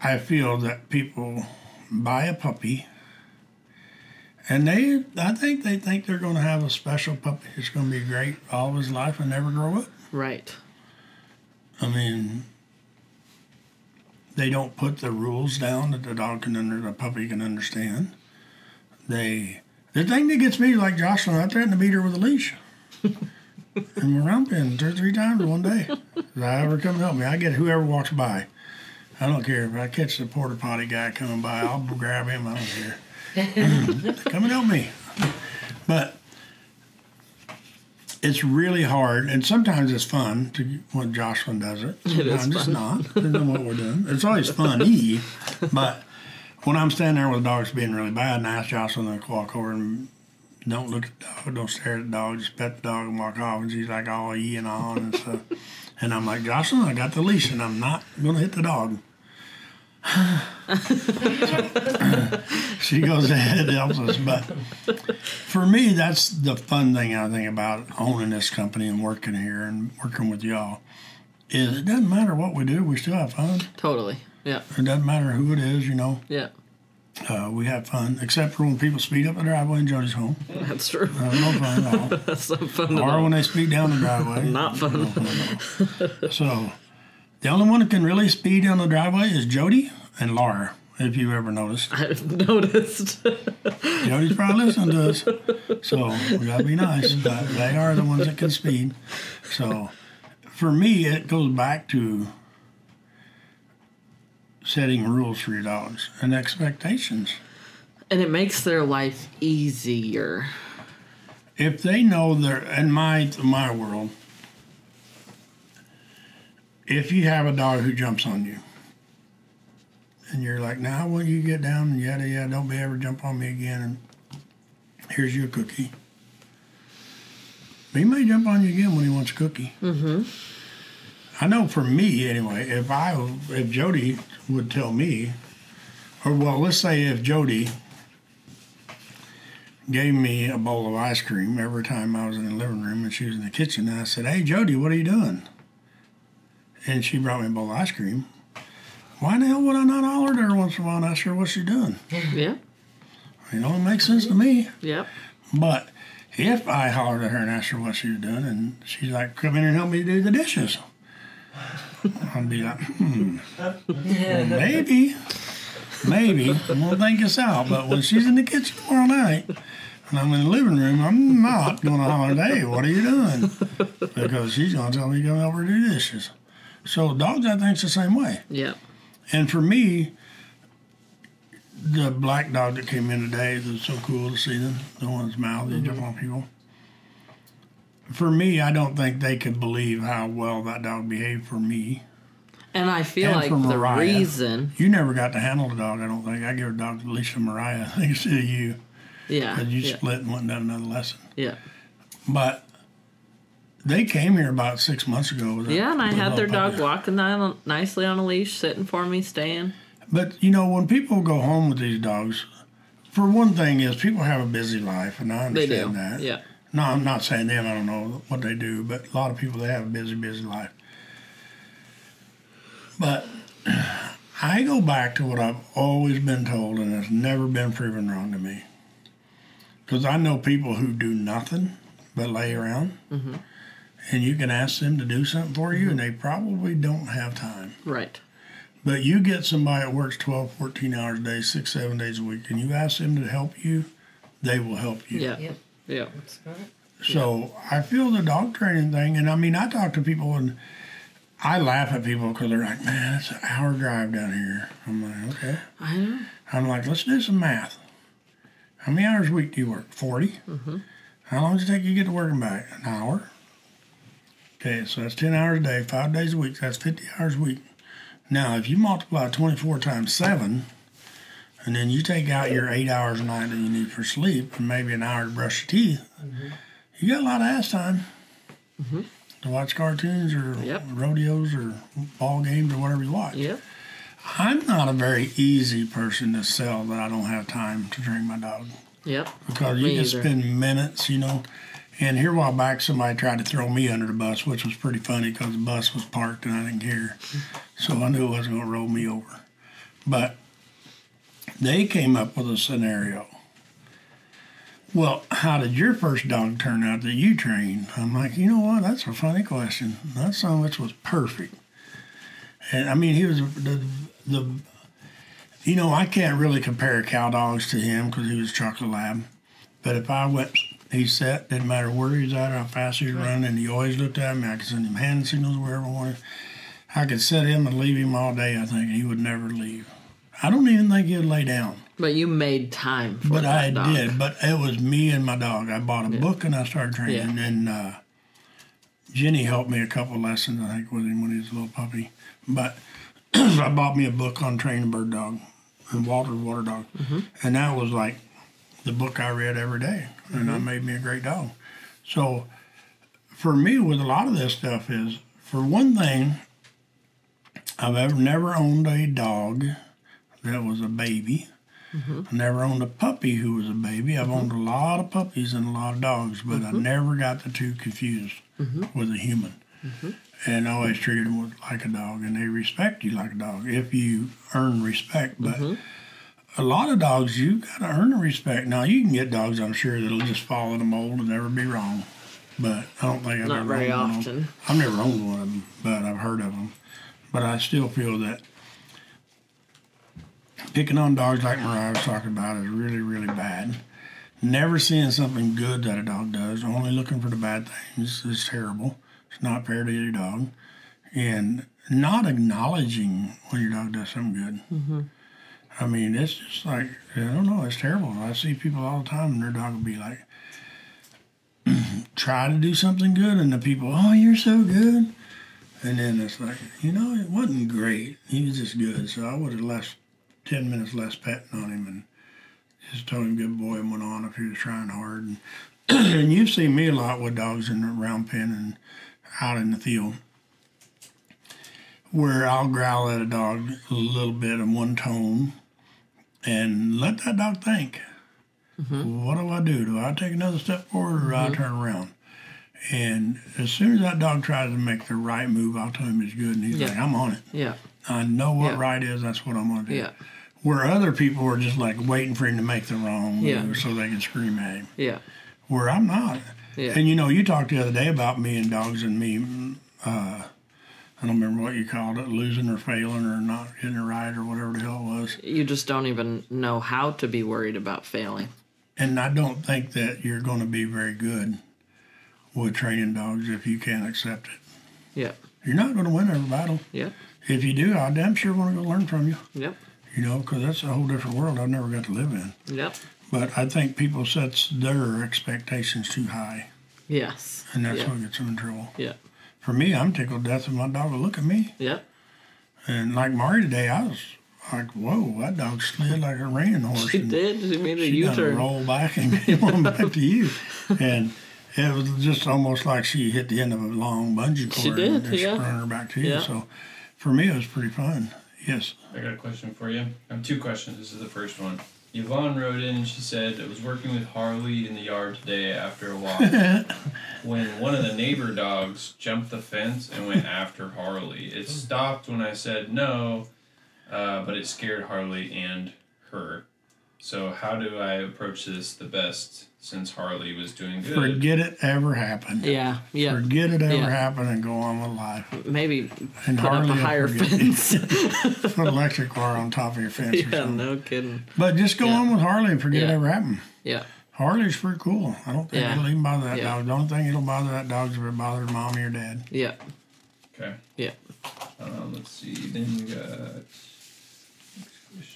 I feel that people buy a puppy and they I think they think they're gonna have a special puppy that's gonna be great all of his life and never grow up. Right. I mean they don't put the rules down that the dog can under the puppy can understand. They the thing that gets me like Jocelyn, I threatened to beat her with a leash. and we're around pen two or three times one day. If I ever come help me, I get whoever walks by. I don't care if I catch the porta potty guy coming by, I'll grab him. I don't care. *laughs* come and help me. But it's really hard, and sometimes it's fun to when Jocelyn does it. *laughs* It is Sometimes it's fun. not, depending on what we're doing. It's always funny, *laughs* but when I'm standing there with the dogs being really bad, and I ask Jocelyn to walk over and don't look at the dog, don't stare at the dog, just pet the dog and walk off, and she's like all ee and on and stuff. *laughs* And I'm like, Jocelyn, I got the leash, and I'm not gonna hit the dog. *laughs* she goes ahead and helps us, but for me, that's the fun thing I think about owning this company and working here and working with y'all. Is it doesn't matter what we do, we still have fun. Totally. Yeah. It doesn't matter who it is, you know. Yeah. Uh, we have fun, except for when people speed up the driveway in Jody's home. That's true. Uh, no fun at all. *laughs* That's so fun. or when they speed down the driveway. *laughs* Not fun. No fun at all. so, the only one that can really speed down the driveway is Jody and Laura. If you've ever noticed, *laughs* I've noticed. *laughs* Jody's probably listening to us, so we gotta be nice. But they are the ones that can speed. So, for me, it goes back to setting rules for your dogs and expectations. and it makes their life easier. if they know they're in my my world, if you have a dog who jumps on you, and you're like, "Now, when you get down and yada yada, don't be ever jump on me again," and here's your cookie. He may jump on you again when he wants a cookie. Mm-hmm. I know for me anyway. If I if Jody would tell me, or well, let's say if Jody gave me a bowl of ice cream every time I was in the living room and she was in the kitchen. And I said, Hey, Jody, what are you doing? And she brought me a bowl of ice cream. Why the hell would I not holler at her once in a while and ask her what she's doing? Yeah. You know, it makes sense to me. Yep. But if I hollered at her and asked her what she was doing and she's like, Come in and help me do the dishes, I'd be like, Hmm, well, maybe, maybe. I'm going to think this out. But when she's in the kitchen tomorrow night, and I'm in the living room, I'm not going to holler, hey, what are you doing? Because she's going to tell me to come over to do dishes. So dogs, I think, is the same way. Yeah. And for me, the black dog that came in today, it was so cool to see them, the one's mouth, jump mm-hmm. on people. For me, I don't think they could believe how well that dog behaved for me. And I feel And like the Mariah. reason, You never got to handle the dog, I don't think. I gave a dog *laughs* to Lisa Mariah, I think, instead of you, yeah, because you yeah, split and went and done another lesson. yeah, But they came here about six months ago. Yeah. And I had their dog walking nicely on a leash, sitting for me, staying. But you know, when people go home with these dogs, for one thing is people have a busy life, and I understand that. Yeah. No, I'm not saying them. I don't know what they do, but a lot of people they have a busy, busy life. But I go back to what I've always been told, and it's never been proven wrong to me. Because I know people who do nothing but lay around, Mm-hmm. And you can ask them to do something for you, and they probably don't have time. Right. But you get somebody that works 12, 14 hours a day, six, seven days a week, and you ask them to help you, they will help you. Yeah. Yep. Yeah. That's right. So I feel the dog training thing, and I mean, I talk to people and I laugh at people because they're like, man, it's an hour drive down here. I'm like, okay. I know. I'm like, let's do some math. How many hours a week do you work? 40? Mm-hmm. How long does it take you to get to work and back? An hour. Okay, so that's 10 hours a day, five days a week. That's 50 hours a week. Now, if you multiply 24 times 7, and then you take out your eight hours a night that you need for sleep, and maybe an hour to brush your teeth, mm-hmm. you got a lot of ass time mm-hmm. to watch cartoons or Yep. rodeos or ball games or whatever you watch. Yep. I'm not a very easy person to sell that I don't have time to train my dog. Yep. because you Me can either. spend minutes, you know. And here a while back, somebody tried to throw me under the bus, which was pretty funny because the bus was parked and I didn't care. So I knew it wasn't going to roll me over. But they came up with a scenario. Well, how did your first dog turn out that you trained? I'm like, you know what? That's a funny question. That son which was perfect. And I mean, he was the, the you know, I can't really compare cow dogs to him because he was chocolate lab. But if I went, he sat, didn't matter where he was at or how fast he was running, and he always looked at me. I could send him hand signals wherever I wanted. I could set him and leave him all day, I think, and he would never leave. I don't even think he'd lay down. But you made time for But I dog. did. But it was me and my dog. I bought a book and I started training. And uh, Jenny helped me a couple lessons, I think, with him when he was a little puppy. But *clears throat* I bought me a book on training a bird dog and Wolters' water dog. And that was like the book I read every day. And that mm-hmm. made me a great dog. So for me, with a lot of this stuff is, for one thing, I've ever never owned a dog that was a baby. Mm-hmm. I never owned a puppy who was a baby. I've owned a mm-hmm. lot of puppies and a lot of dogs, but I never got the two confused with a human. And I always treated them like a dog, and they respect you like a dog if you earn respect. But a lot of dogs, you got to earn the respect. Now, you can get dogs, I'm sure, that'll just follow the mold and never be wrong. But I don't think I've Not ever very owned one. often. I've never owned one of them, but I've heard of them. But I still feel that picking on dogs like Mariah was talking about is really, really bad. Never seeing something good that a dog does, only looking for the bad things is terrible. It's not fair to your dog. And not acknowledging when your dog does something good. Mm-hmm. I mean, it's just like, I don't know, it's terrible. I see people all the time and their dog will be like, *clears throat* try to do something good, and the people, oh, you're so good. And then it's like, you know, it wasn't great. He was just good. So I would have left 10 minutes less petting on him and just told him good boy and went on if he was trying hard. And, *clears throat* and you've seen me a lot with dogs in the round pen and out in the field where I'll growl at a dog a little bit in one tone and let that dog think. What do I do? Do I take another step forward or do I turn around? And as soon as that dog tries to make the right move, I'll tell him it's good, and he's Yeah. like, "I'm on it. Yeah. I know what Yeah. right is. That's what I'm gonna do." Yeah. Where other people are just like waiting for him to make the wrong move Yeah. so they can scream at him. Yeah. Where I'm not. Yeah. And you know, you talked the other day about me and dogs and me. Uh, I don't remember what you called it, losing or failing or not getting it right or whatever the hell it was. You just don't even know how to be worried about failing. And I don't think that you're going to be very good with training dogs if you can't accept it. Yep. You're not going to win every battle. Yep. If you do, I damn sure want to go learn from you. Yep. You know, because that's a whole different world I've never got to live in. Yep. But I think people set their expectations too high, Yes. and that's what gets them in trouble. Yep. For me, I'm tickled to death if my dog will look at me. Yeah. And like Mari today, I was like, whoa, that dog slid like a reining horse. She and did. She made a She done U-turn. roll back and *laughs* get on back to you. And it was just almost like she hit the end of a long bungee cord She and did, just yeah. sprung her back to you. Yeah. So for me, it was pretty fun. Yes. I got a question for you. I have two questions. This is the first one. Yvonne wrote in and she said, I was working with Harley in the yard today after a walk *laughs* when one of the neighbor dogs jumped the fence and went after Harley. It stopped when I said no, uh, but it scared Harley and her. So, how do I approach this the best since Harley was doing good? Forget it ever happened. Yeah. Yeah. Forget it ever Yeah. happened and go on with life. Maybe And put up Harley a higher fence. *laughs* Put an electric wire on top of your fence or yeah. something. No kidding. But just go Yeah. on with Harley and forget it ever happened. Yeah. Harley's pretty cool. I don't think Yeah. it'll even bother that Yeah. dog. The only thing it'll bother that dog is if it bothers mommy or dad. Yeah. Okay. Yeah. Um, let's see. Then we got.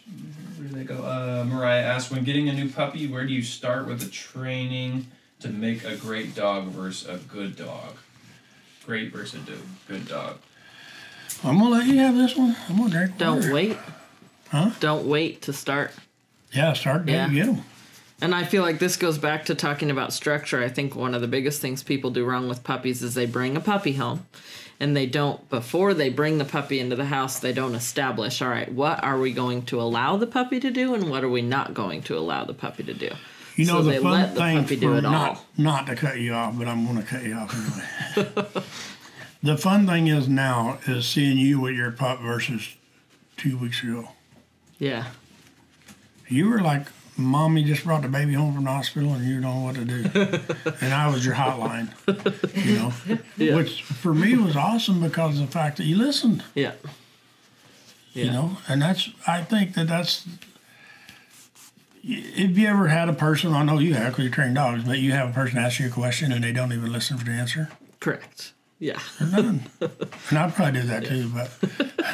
Where did they go? Uh, Mariah asked, when getting a new puppy, where do you start with the training to make a great dog versus a good dog? Great versus a do- good dog. I'm gonna let you have this one. I'm gonna drink. Don't water. wait. Huh? Don't wait to start. Yeah, start Yeah. yeah. get 'em. And I feel like this goes back to talking about structure. I think one of the biggest things people do wrong with puppies is they bring a puppy home and they don't, before they bring the puppy into the house, they don't establish, all right, what are we going to allow the puppy to do and what are we not going to allow the puppy to do? You know So the they fun let the thing puppy do for it not all. not to cut you off, but I'm going to cut you off anyway. *laughs* the fun thing is now is seeing you with your pup versus two weeks ago. Yeah. You were like, "Mommy just brought the baby home from the hospital, and you don't know what to do," *laughs* and I was your hotline. You know, Yeah. which for me was awesome because of the fact that you listened. Yeah. you know and that's i think that that's if you ever had a person i know you have because you train dogs but you have a person ask you a question and they don't even listen for the answer Correct. Yeah. none and i probably do that too but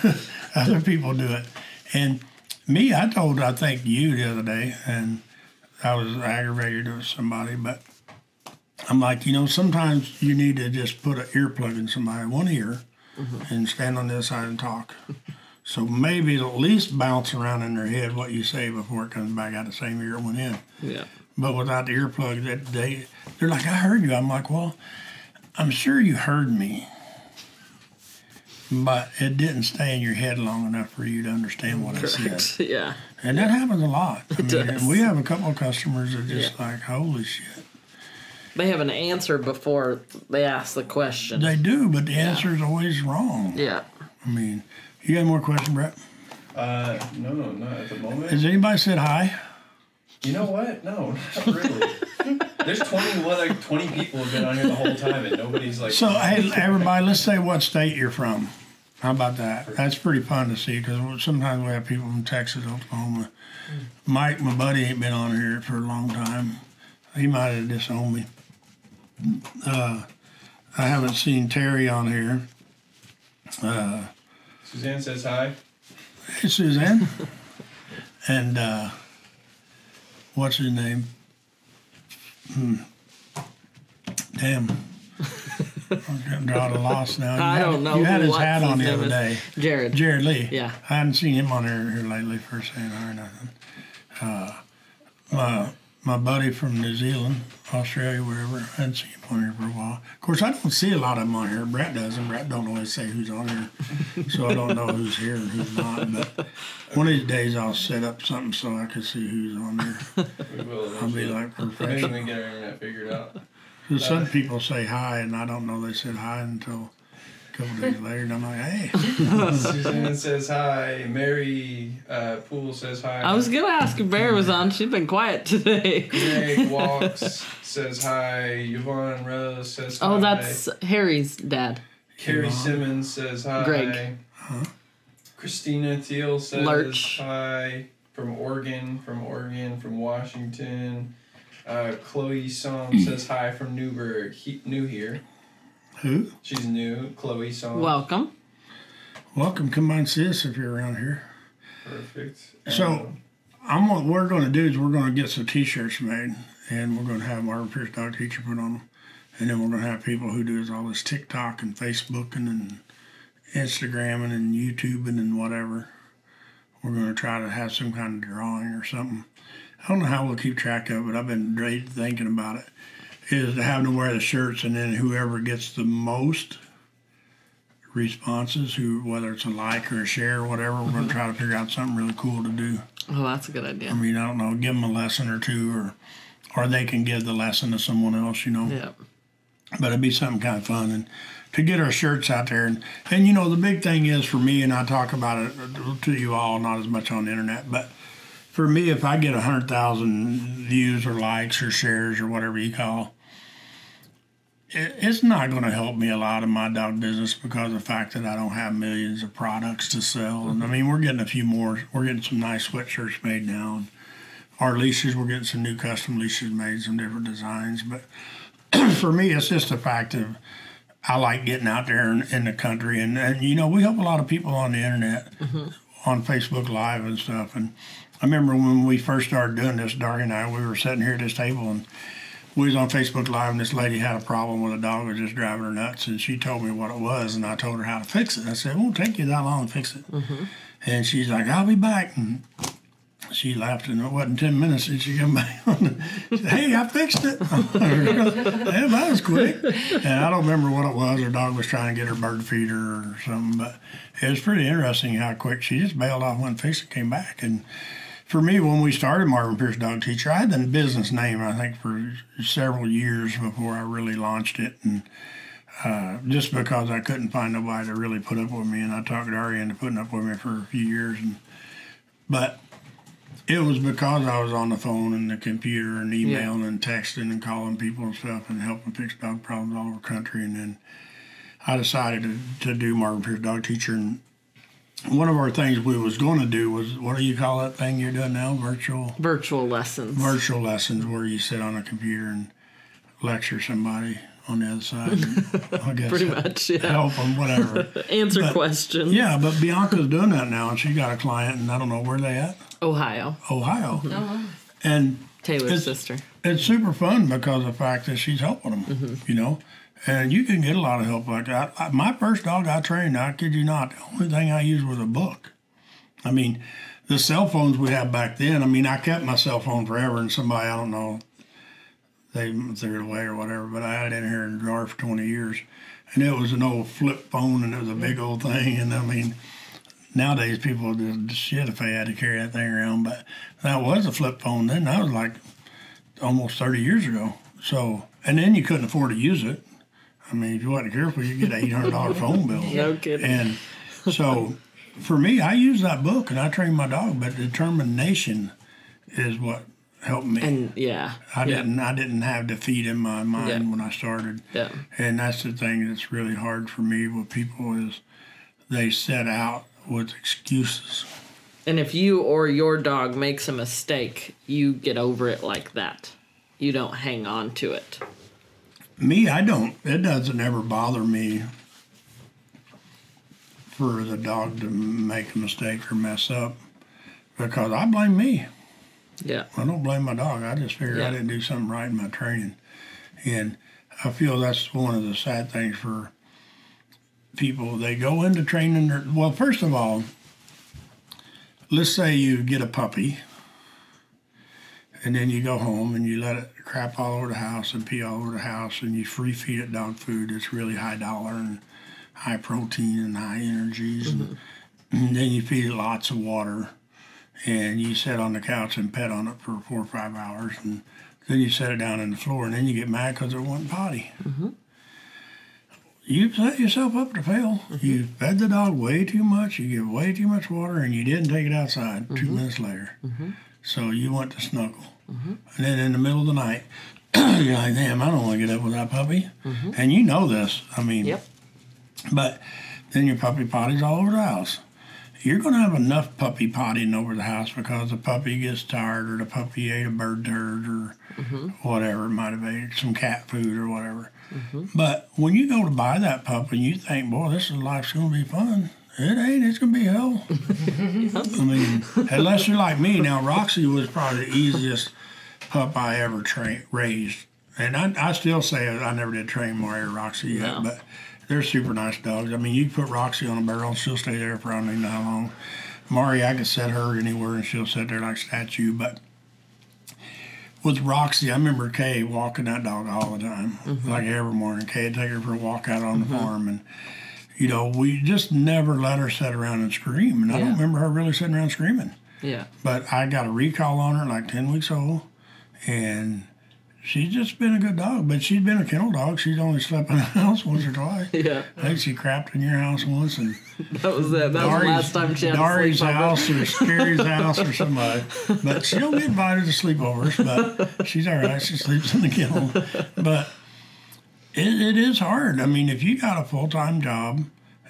*laughs* *laughs* other people do it and me i told i think you the other day and i was aggravated with somebody but i'm like you know sometimes you need to just put an earplug in somebody one ear mm-hmm. and stand on this side and talk. So maybe it'll at least bounce around in their head what you say before it comes back out the same ear it went in. Yeah. but without the earplug that they they're like i heard you. I'm like well i'm sure you heard me but it didn't stay in your head long enough for you to understand what i said Correct. *laughs* Yeah. and that happens a lot I mean, does. we have a couple of customers that just Yeah. like holy shit They have an answer before they ask the question. they do but the answer is always wrong yeah. i mean you got more questions, brett Uh, no, not at the moment. has anybody said hi You know what? No, *laughs* not really. There's 20, what, like 20 people have been on here the whole time, and nobody's like. so hey everybody let's say what state you're from how about that that's pretty fun to see because sometimes we have people from texas oklahoma mike my buddy ain't been on here for a long time he might have disowned me uh, i haven't seen terry on here Suzanne says hi. Hey, Suzanne. and uh, what's his name? Hmm. Damn. I'm getting drawing a loss now. You I had, don't know You had his what hat on the other day. Jared. Jared Lee. Yeah. I hadn't seen him on here, here lately for saying hi or nothing. Uh, my, my buddy from New Zealand, Australia, wherever, I hadn't seen him on here for a while. Of course, I don't see a lot of them on here. Brett does, and Brett don't always say who's on here. *laughs* so I don't know who's here and who's not. But one of these days I'll set up something so I can see who's on there. We will. I'll be eventually. like Maybe professional. we get our internet figured out. 'Cause some people say hi, and I don't know they said hi until a couple days *laughs* later, and I'm like, hey. Suzanne says hi. Mary uh, Poole says hi. I was gonna ask if Bear was on. She's been quiet today. Greg *laughs* Walks says hi. Yvonne Rose says hi. Oh, that's Harry's dad. Carrie Yvonne. Simmons says hi. Greg. Christina Thiel says Lurch. hi from Oregon, from Oregon, from Washington. Uh, Chloe Song says hi from Newberg. He, new here. Who? She's new. Chloe Song. Welcome. Welcome. Come on, see us if you're around here. Perfect. So- Um, I'm what we're going to do is we're going to get some T-shirts made, and we're going to have Marvin Pierce Dog Teacher put on them, and then we're going to have people who do all this TikTok and Facebooking and Instagramming and YouTubing and whatever. We're going to try to have some kind of drawing or something. I don't know how we'll keep track of it. But I've been great thinking about it. Is to have them wear the shirts, and then whoever gets the most responses, who whether it's a like or a share or whatever, we're going to mm-hmm. try to figure out something really cool to do. Oh, that's a good idea. I mean, I don't know, give them a lesson or two, or or they can give the lesson to someone else, you know. Yeah. But it'd be something kind of fun and to get our shirts out there. And and you know, the big thing is for me, and I talk about it to you all, not as much on the internet, but for me, if I get a hundred thousand views or likes or shares or whatever you call. it- It's not going to help me a lot in my dog business because of the fact that I don't have millions of products to sell. And I mean, we're getting a few more. We're getting some nice sweatshirts made now. And our leashes, we're getting some new custom leashes made, some different designs. But *clears throat* for me, it's just the fact of I like getting out there in, in the country, and, and you know we help a lot of people on the internet, mm-hmm. on Facebook Live and stuff. And I remember when we first started doing this, Dark and I, we were sitting here at this table, and we was on Facebook Live, and this lady had a problem with a dog that was just driving her nuts, and she told me what it was, and I told her how to fix it. I said, "It won't take you that long to fix it." Mm-hmm. And she's like, "I'll be back." And she laughed, and it wasn't ten minutes, and she came back. on. She said, hey, I fixed it. *laughs* yeah, that was quick. And I don't remember what it was. Her dog was trying to get her bird feeder or something, but it was pretty interesting how quick she just bailed off, went and fixed it, came back, and for me, when we started Marvin Pierce Dog Teacher, I had the business name, I think, for several years before I really launched it. And uh, just because I couldn't find nobody to really put up with me, and I talked Ari into putting up with me for a few years. And But it was because I was on the phone and the computer and emailing and texting and calling people and stuff and helping fix dog problems all over the country. And then I decided to, to do Marvin Pierce Dog Teacher. And one of our things we was going to do was what do you call that thing you're doing now? Virtual Virtual lessons. virtual lessons where you sit on a computer and lecture somebody on the other side. And *laughs* I guess Pretty much, yeah. help them, whatever. *laughs* Answer But- questions. yeah, but Bianca's doing that now, and she got a client, and I don't know where they at. Ohio. Ohio. Mm-hmm. Oh, and Taylor's It's- sister. it's super fun because of the fact that she's helping them, mm-hmm. you know. And you can get a lot of help like that. I, my first dog I trained, I kid you not, the only thing I used was a book. I mean, the cell phones we had back then, I mean, I kept my cell phone forever, and somebody, I don't know, they threw it away or whatever, but I had it in here in a drawer for 20 years. And it was an old flip phone, and it was a big mm. old thing. And I mean, nowadays people would just shit if they had to carry that thing around, but that was a flip phone then. That was like almost 30 years ago. So, and then you couldn't afford to use it. I mean, if you wasn't careful, you'd get an $800 phone bill. *laughs* No kidding. And so, for me, I use that book and I train my dog, but determination is what helped me. And yeah. I yeah. didn't. I didn't have defeat in my mind Yeah. when I started. Yeah. And that's the thing that's really hard for me with people is they set out with excuses. And if you or your dog makes a mistake, you get over it like that. You don't hang on to it. Me, I don't. It doesn't ever bother me for the dog to make a mistake or mess up because I blame me. Yeah. I don't blame my dog. I just figure I didn't do something right in my training. And I feel that's one of the sad things for people. They go into training their, well, first of all, let's say you get a puppy and then you go home and you let it crap all over the house and pee all over the house and you free feed it dog food that's really high dollar and high protein and high energies. And, mm-hmm. and then you feed it lots of water and you sit on the couch and pet on it for four or five hours, and then you set it down on the floor, and then you get mad because it wasn't potty. Mm-hmm. You set yourself up to fail. Mm-hmm. You fed the dog way too much. You give way too much water, and you didn't take it outside. Two mm-hmm. minutes later, mm-hmm. so you went to snuggle, and then in the middle of the night, *clears throat* you're like, "Damn, I don't want to get up with that puppy," and you know this. I mean, Yep. but then your puppy potties all over the house. You're going to have enough puppy pottying over the house because the puppy gets tired or the puppy ate a bird turd or whatever. It might have ate some cat food or whatever. Mm-hmm. But when you go to buy that pup and you think, boy, this is life's going to be fun. It ain't. It's going to be hell. *laughs* I mean, unless you're like me. Now, Roxy was probably the easiest pup I ever tra- raised. And I, I still say I never did train Mari or Roxy yet, No. but they're super nice dogs. I mean, you put Roxy on a barrel and she'll stay there for I don't even know how long. Mari, I could set her anywhere and she'll sit there like a statue. But with Roxy, I remember Kay walking that dog all the time, mm-hmm. like every morning. Kay would take her for a walk out on the mm-hmm. farm, and you know, we just never let her sit around and scream. And I don't remember her really sitting around screaming. Yeah. But I got a recall on her like 10 weeks old, and she's just been a good dog. But she's been a kennel dog. She's only slept in the *laughs* house once or twice. Yeah. I think she crapped in your house once, and *laughs* That was it. That was the Dari's, last time she had Dari's house or Scary's *laughs* house or somebody. But she don't get invited to sleepovers, but she's all right. She sleeps in the kennel. But it, it is hard. I mean, if you got a full time job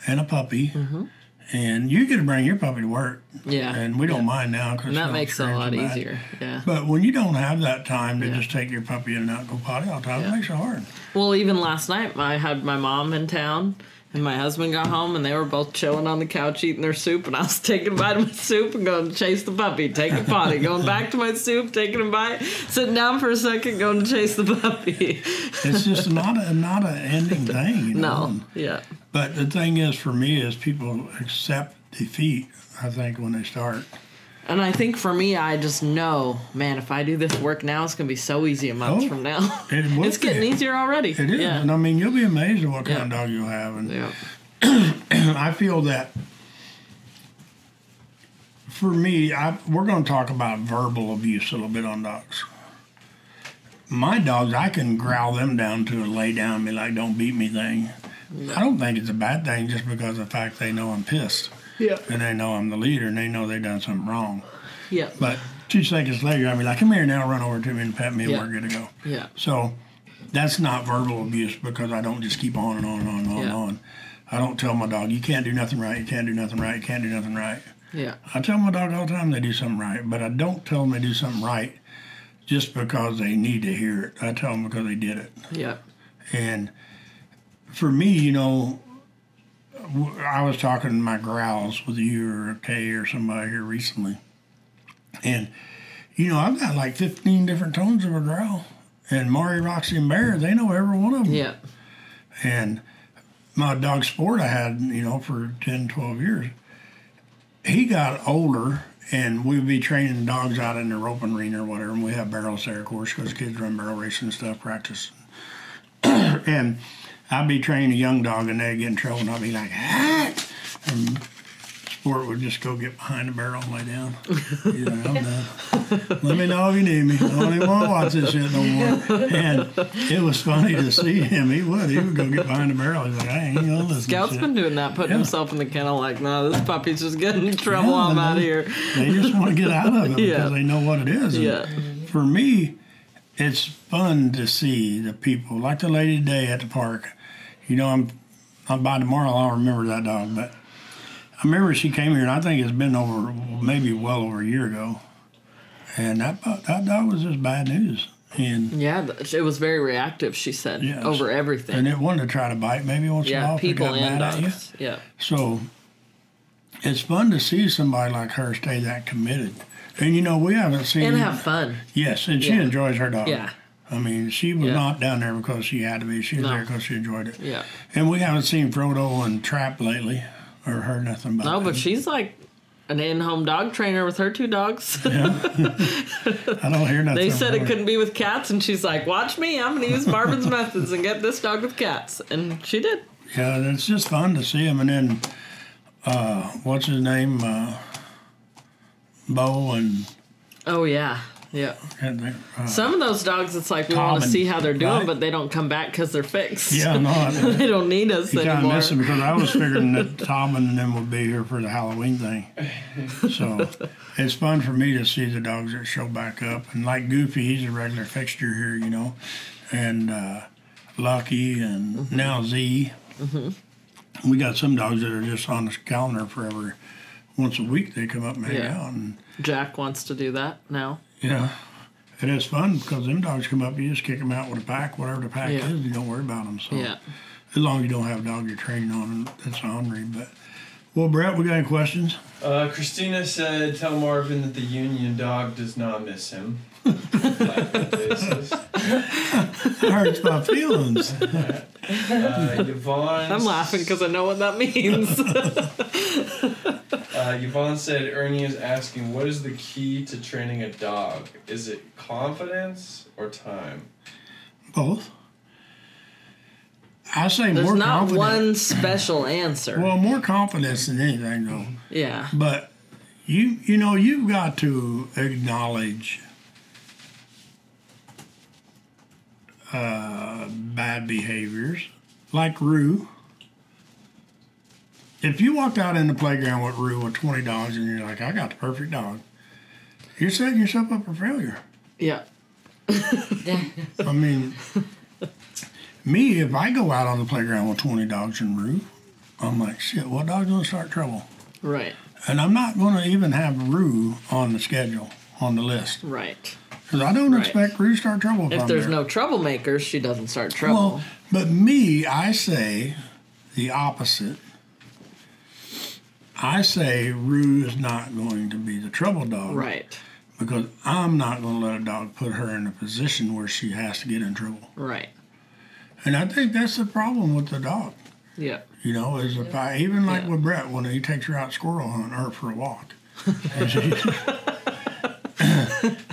and a puppy, mm-hmm. And you get to bring your puppy to work. Yeah. and we don't mind now because that makes it a lot easier. Yeah. But when you don't have that time to Yeah. just take your puppy in and out and go potty all the time, Yeah. it makes it hard. Well, even last night, I had my mom in town, and my husband got home, and they were both chilling on the couch eating their soup, and I was *laughs* taking a bite of my soup and going to chase the puppy, taking a potty, going back to my soup, taking a bite, sitting down for a second, going to chase the puppy. It's just not a not an ending *laughs* thing. You know? No, yeah, But the thing is, for me, is people accept defeat. I think when they start. And I think for me, I just know, man, if I do this work now, it's gonna be so easy a month Oh, from now. it *laughs* will it's getting easier already. It is, Yeah. and I mean, you'll be amazed at what kind Yeah. of dog you'll have. And yeah. *clears throat* I feel that for me, I, we're going to talk about verbal abuse a little bit on dogs. My dogs, I can growl them down to a lay down and be like, don't beat me thing. I don't think it's a bad thing just because of the fact they know I'm pissed Yeah. and they know I'm the leader and they know they've done something wrong. Yeah. But two seconds later, I'd be like, come here now, run over to me and pet me and Yeah. we're good to go. Yeah. So that's not verbal abuse because I don't just keep on and on and on and on and Yeah. on. I don't tell my dog, you can't do nothing right, you can't do nothing right, you can't do nothing right. Yeah. I tell my dog all the time they do something right, but I don't tell them they do something right just because they need to hear it. I tell them because they did it. Yeah. And for me, you know, I was talking to my growls with you or Kay or somebody here recently. And, you know, I've got like 15 different tones of a growl. And Mari, Roxy, and Bear, they know every one of them. Yeah. And my dog Sport I had, you know, for 10, 12 years, he got older and we'd be training dogs out in the roping arena or whatever. And we have barrels there, of course, because kids run barrel racing and stuff, practice. *clears throat* and I'd be training a young dog and they'd get in trouble and I'd be like, ah! And Sport would just go get behind the barrel and lay down. He's like, I'm done. Let me know if you need me. I don't even want to watch this shit no more. And it was funny to see him. He would. He would go get behind the barrel. He's like, I ain't gonna listen. Scout's been doing that, putting Yeah. himself in the kennel like, no, this puppy's just getting in trouble. Yeah, I'm out of here. They just want to get out of it *laughs* Yeah. because they know what it is. And Yeah. For me, it's fun to see the people, like the lady today at the park. You know, I'm, I'm by tomorrow. I'll remember that dog, but I remember she came here, and I think it's been over, maybe well over a year ago. And that that dog was just bad news, and Yeah, it was very reactive, she said, Yes. over everything. and it wanted to try to bite maybe once in a while. it people got and mad at you. Yeah. So it's fun to see somebody like her stay that committed. And you know, we haven't seen And have fun. Yes, and she Yeah. enjoys her dog. Yeah. I mean, she was Yeah. not down there because she had to be. She was No. there because she enjoyed it. Yeah. And we haven't seen Frodo and Trap lately or heard nothing about No, but she's like an in-home dog trainer with her two dogs. *laughs* I don't hear nothing. they said it couldn't be with cats, and she's like, "Watch me! I'm going to use Marvin's methods and get this dog with cats." And she did. Yeah, it's just fun to see him. And then, uh, what's his name? Uh, Bo and Oh yeah, yeah. can't think, uh, Some of those dogs, it's like we want Common, to see how they're doing, right? but they don't come back because they're fixed. yeah, no, *laughs* they don't need us You kind of anymore. miss him because I was *laughs* figuring that Tom and them would be here for the Halloween thing. So it's fun for me to see the dogs that show back up. And like Goofy, he's a regular fixture here, you know. And uh, Lucky and Mm-hmm. now Z. We got some dogs that are just on the calendar forever. Once a week they come up and hang Yeah. out. And Jack wants to do that now. Yeah, it is fun because them dogs come up, you just kick them out with a pack, whatever the pack Yeah. is, you don't worry about them. So Yeah. as long as you don't have a dog you're training on that's ornery. But well, Brett, we got any questions? Uh, Christina said, "Tell Marvin that the Union dog does not miss him." Likely basis. It hurts my feelings. Uh, Yvonne. I'm laughing because I know what that means. Uh, Yvonne said, "Ernie is asking, what is the key to training a dog? Is it confidence or time?" Both. I say There's more not confidence. one special answer. Well, more confidence than anything, though. yeah. But you, you know, you've got to acknowledge uh, bad behaviors, like Rue. If you walked out in the playground with Rue with 20 dogs and you're like, I got the perfect dog, you're setting yourself up for failure. Yeah. *laughs* I mean, me, if I go out on the playground with 20 dogs and Rue, I'm like, shit, what dog's gonna start trouble? Right. And I'm not gonna even have Rue on the schedule, on the list. Right. Because I don't Right. expect Rue to start trouble if, there's there. no troublemakers, she doesn't start trouble. Well, but me, I say the opposite. I say Rue is not going to be the trouble dog. right. Because I'm not going to let a dog put her in a position where she has to get in trouble. Right. And I think that's the problem with the dog. Yeah. You know, is if I even like Yeah. with Brett when he takes her out squirrel hunting or for a walk. *laughs*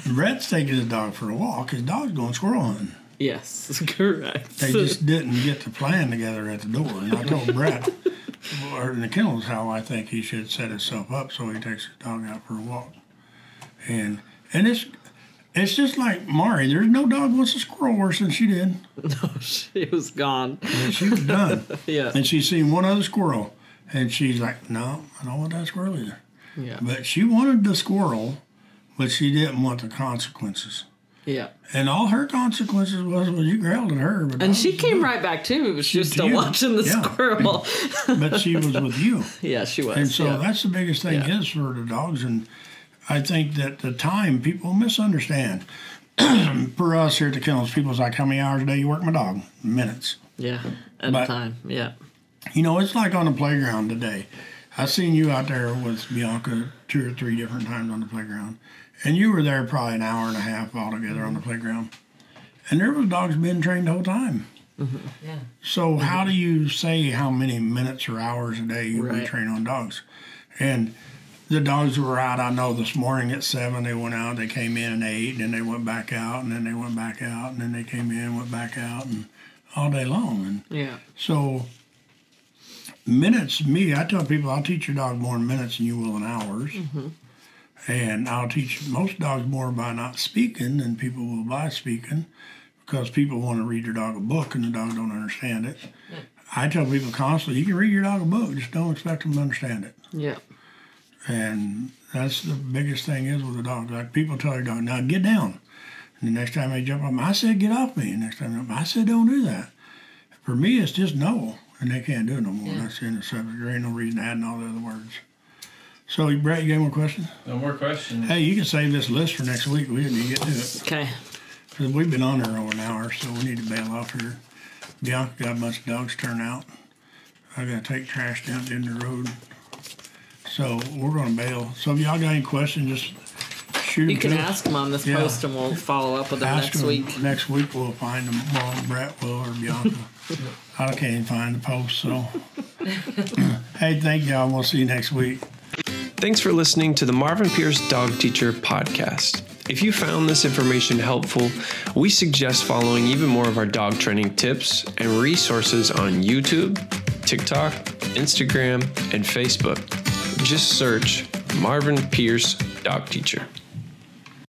Brett's taking his dog for a walk. His dog's going squirrel hunting. Yes. *laughs* Correct. They just didn't get the plan together at the door. And I told Brett, or in the kennels, how I think he should set himself up so he takes his dog out for a walk. And and it's it's just like Mari. There's no dog wants a squirrel worse than she did. No, *laughs* she was gone. And she was done. *laughs* Yeah. And she's seen one other squirrel, and she's like, "No, I don't want that squirrel either." Yeah. But she wanted the squirrel, but she didn't want the consequences. Yeah. And all her consequences was, well, you growled at her, but And she was came right back too. It was just still watching the Yeah. squirrel. *laughs* But she was with you. *laughs* yeah, she was. And so yeah. that's the biggest thing Yeah. is for the dogs. And I think that the time people misunderstand. *clears throat* for us here at the kennels, people's like, how many hours a day you work my dog? Minutes. yeah. At but- the time. Yeah. You know, it's like on the playground today. I've seen you out there with Bianca two or three different times on the playground, and you were there probably an hour and a half altogether on the mm-hmm. playground. And there was dogs being trained the whole time. Mm-hmm. Yeah. So how do you say how many minutes or hours a day you Right. train on dogs? And the dogs were out. I know this morning at seven they went out. They came in and ate, and then they went back out, and then they went back out, and then they came in, went back out, and all day long. And Yeah. so minutes, me, I tell people I'll teach your dog more in minutes than you will in hours. Mm-hmm. And I'll teach most dogs more by not speaking than people will by speaking because people want to read your dog a book and the dog don't understand it. I tell people constantly, you can read your dog a book, just don't expect them to understand it. Yeah. And that's the biggest thing is with a dog. Like people tell your dog, now get down. And the next time they jump up, I said, get off me. And next time, I said, don't do that. For me, it's just no. And they can't do it no more. Yeah. That's the end of the subject. There ain't no reason adding all the other words. So, Brett, you got more questions? No more questions. Hey, you can save this list for next week. We didn't get to it. Okay. 'Cause we've been on there over an hour, so we need to bail off here. Bianca got a bunch of dogs turned out. I gotta take trash down in the road. So we're gonna bail. So if y'all got any questions, just shoot them You can to ask them on this Yeah. post and we'll follow up with them Ask next them. week. Next week we'll find them. Well, Brett will or Bianca. *laughs* I can't even find the post, so. *laughs* hey, thank y'all. We'll see you next week. Thanks for listening to the Marvin Pierce Dog Teacher podcast. If you found this information helpful, we suggest following even more of our dog training tips and resources on YouTube, TikTok, Instagram, and Facebook. Just search Marvin Pierce Dog Teacher.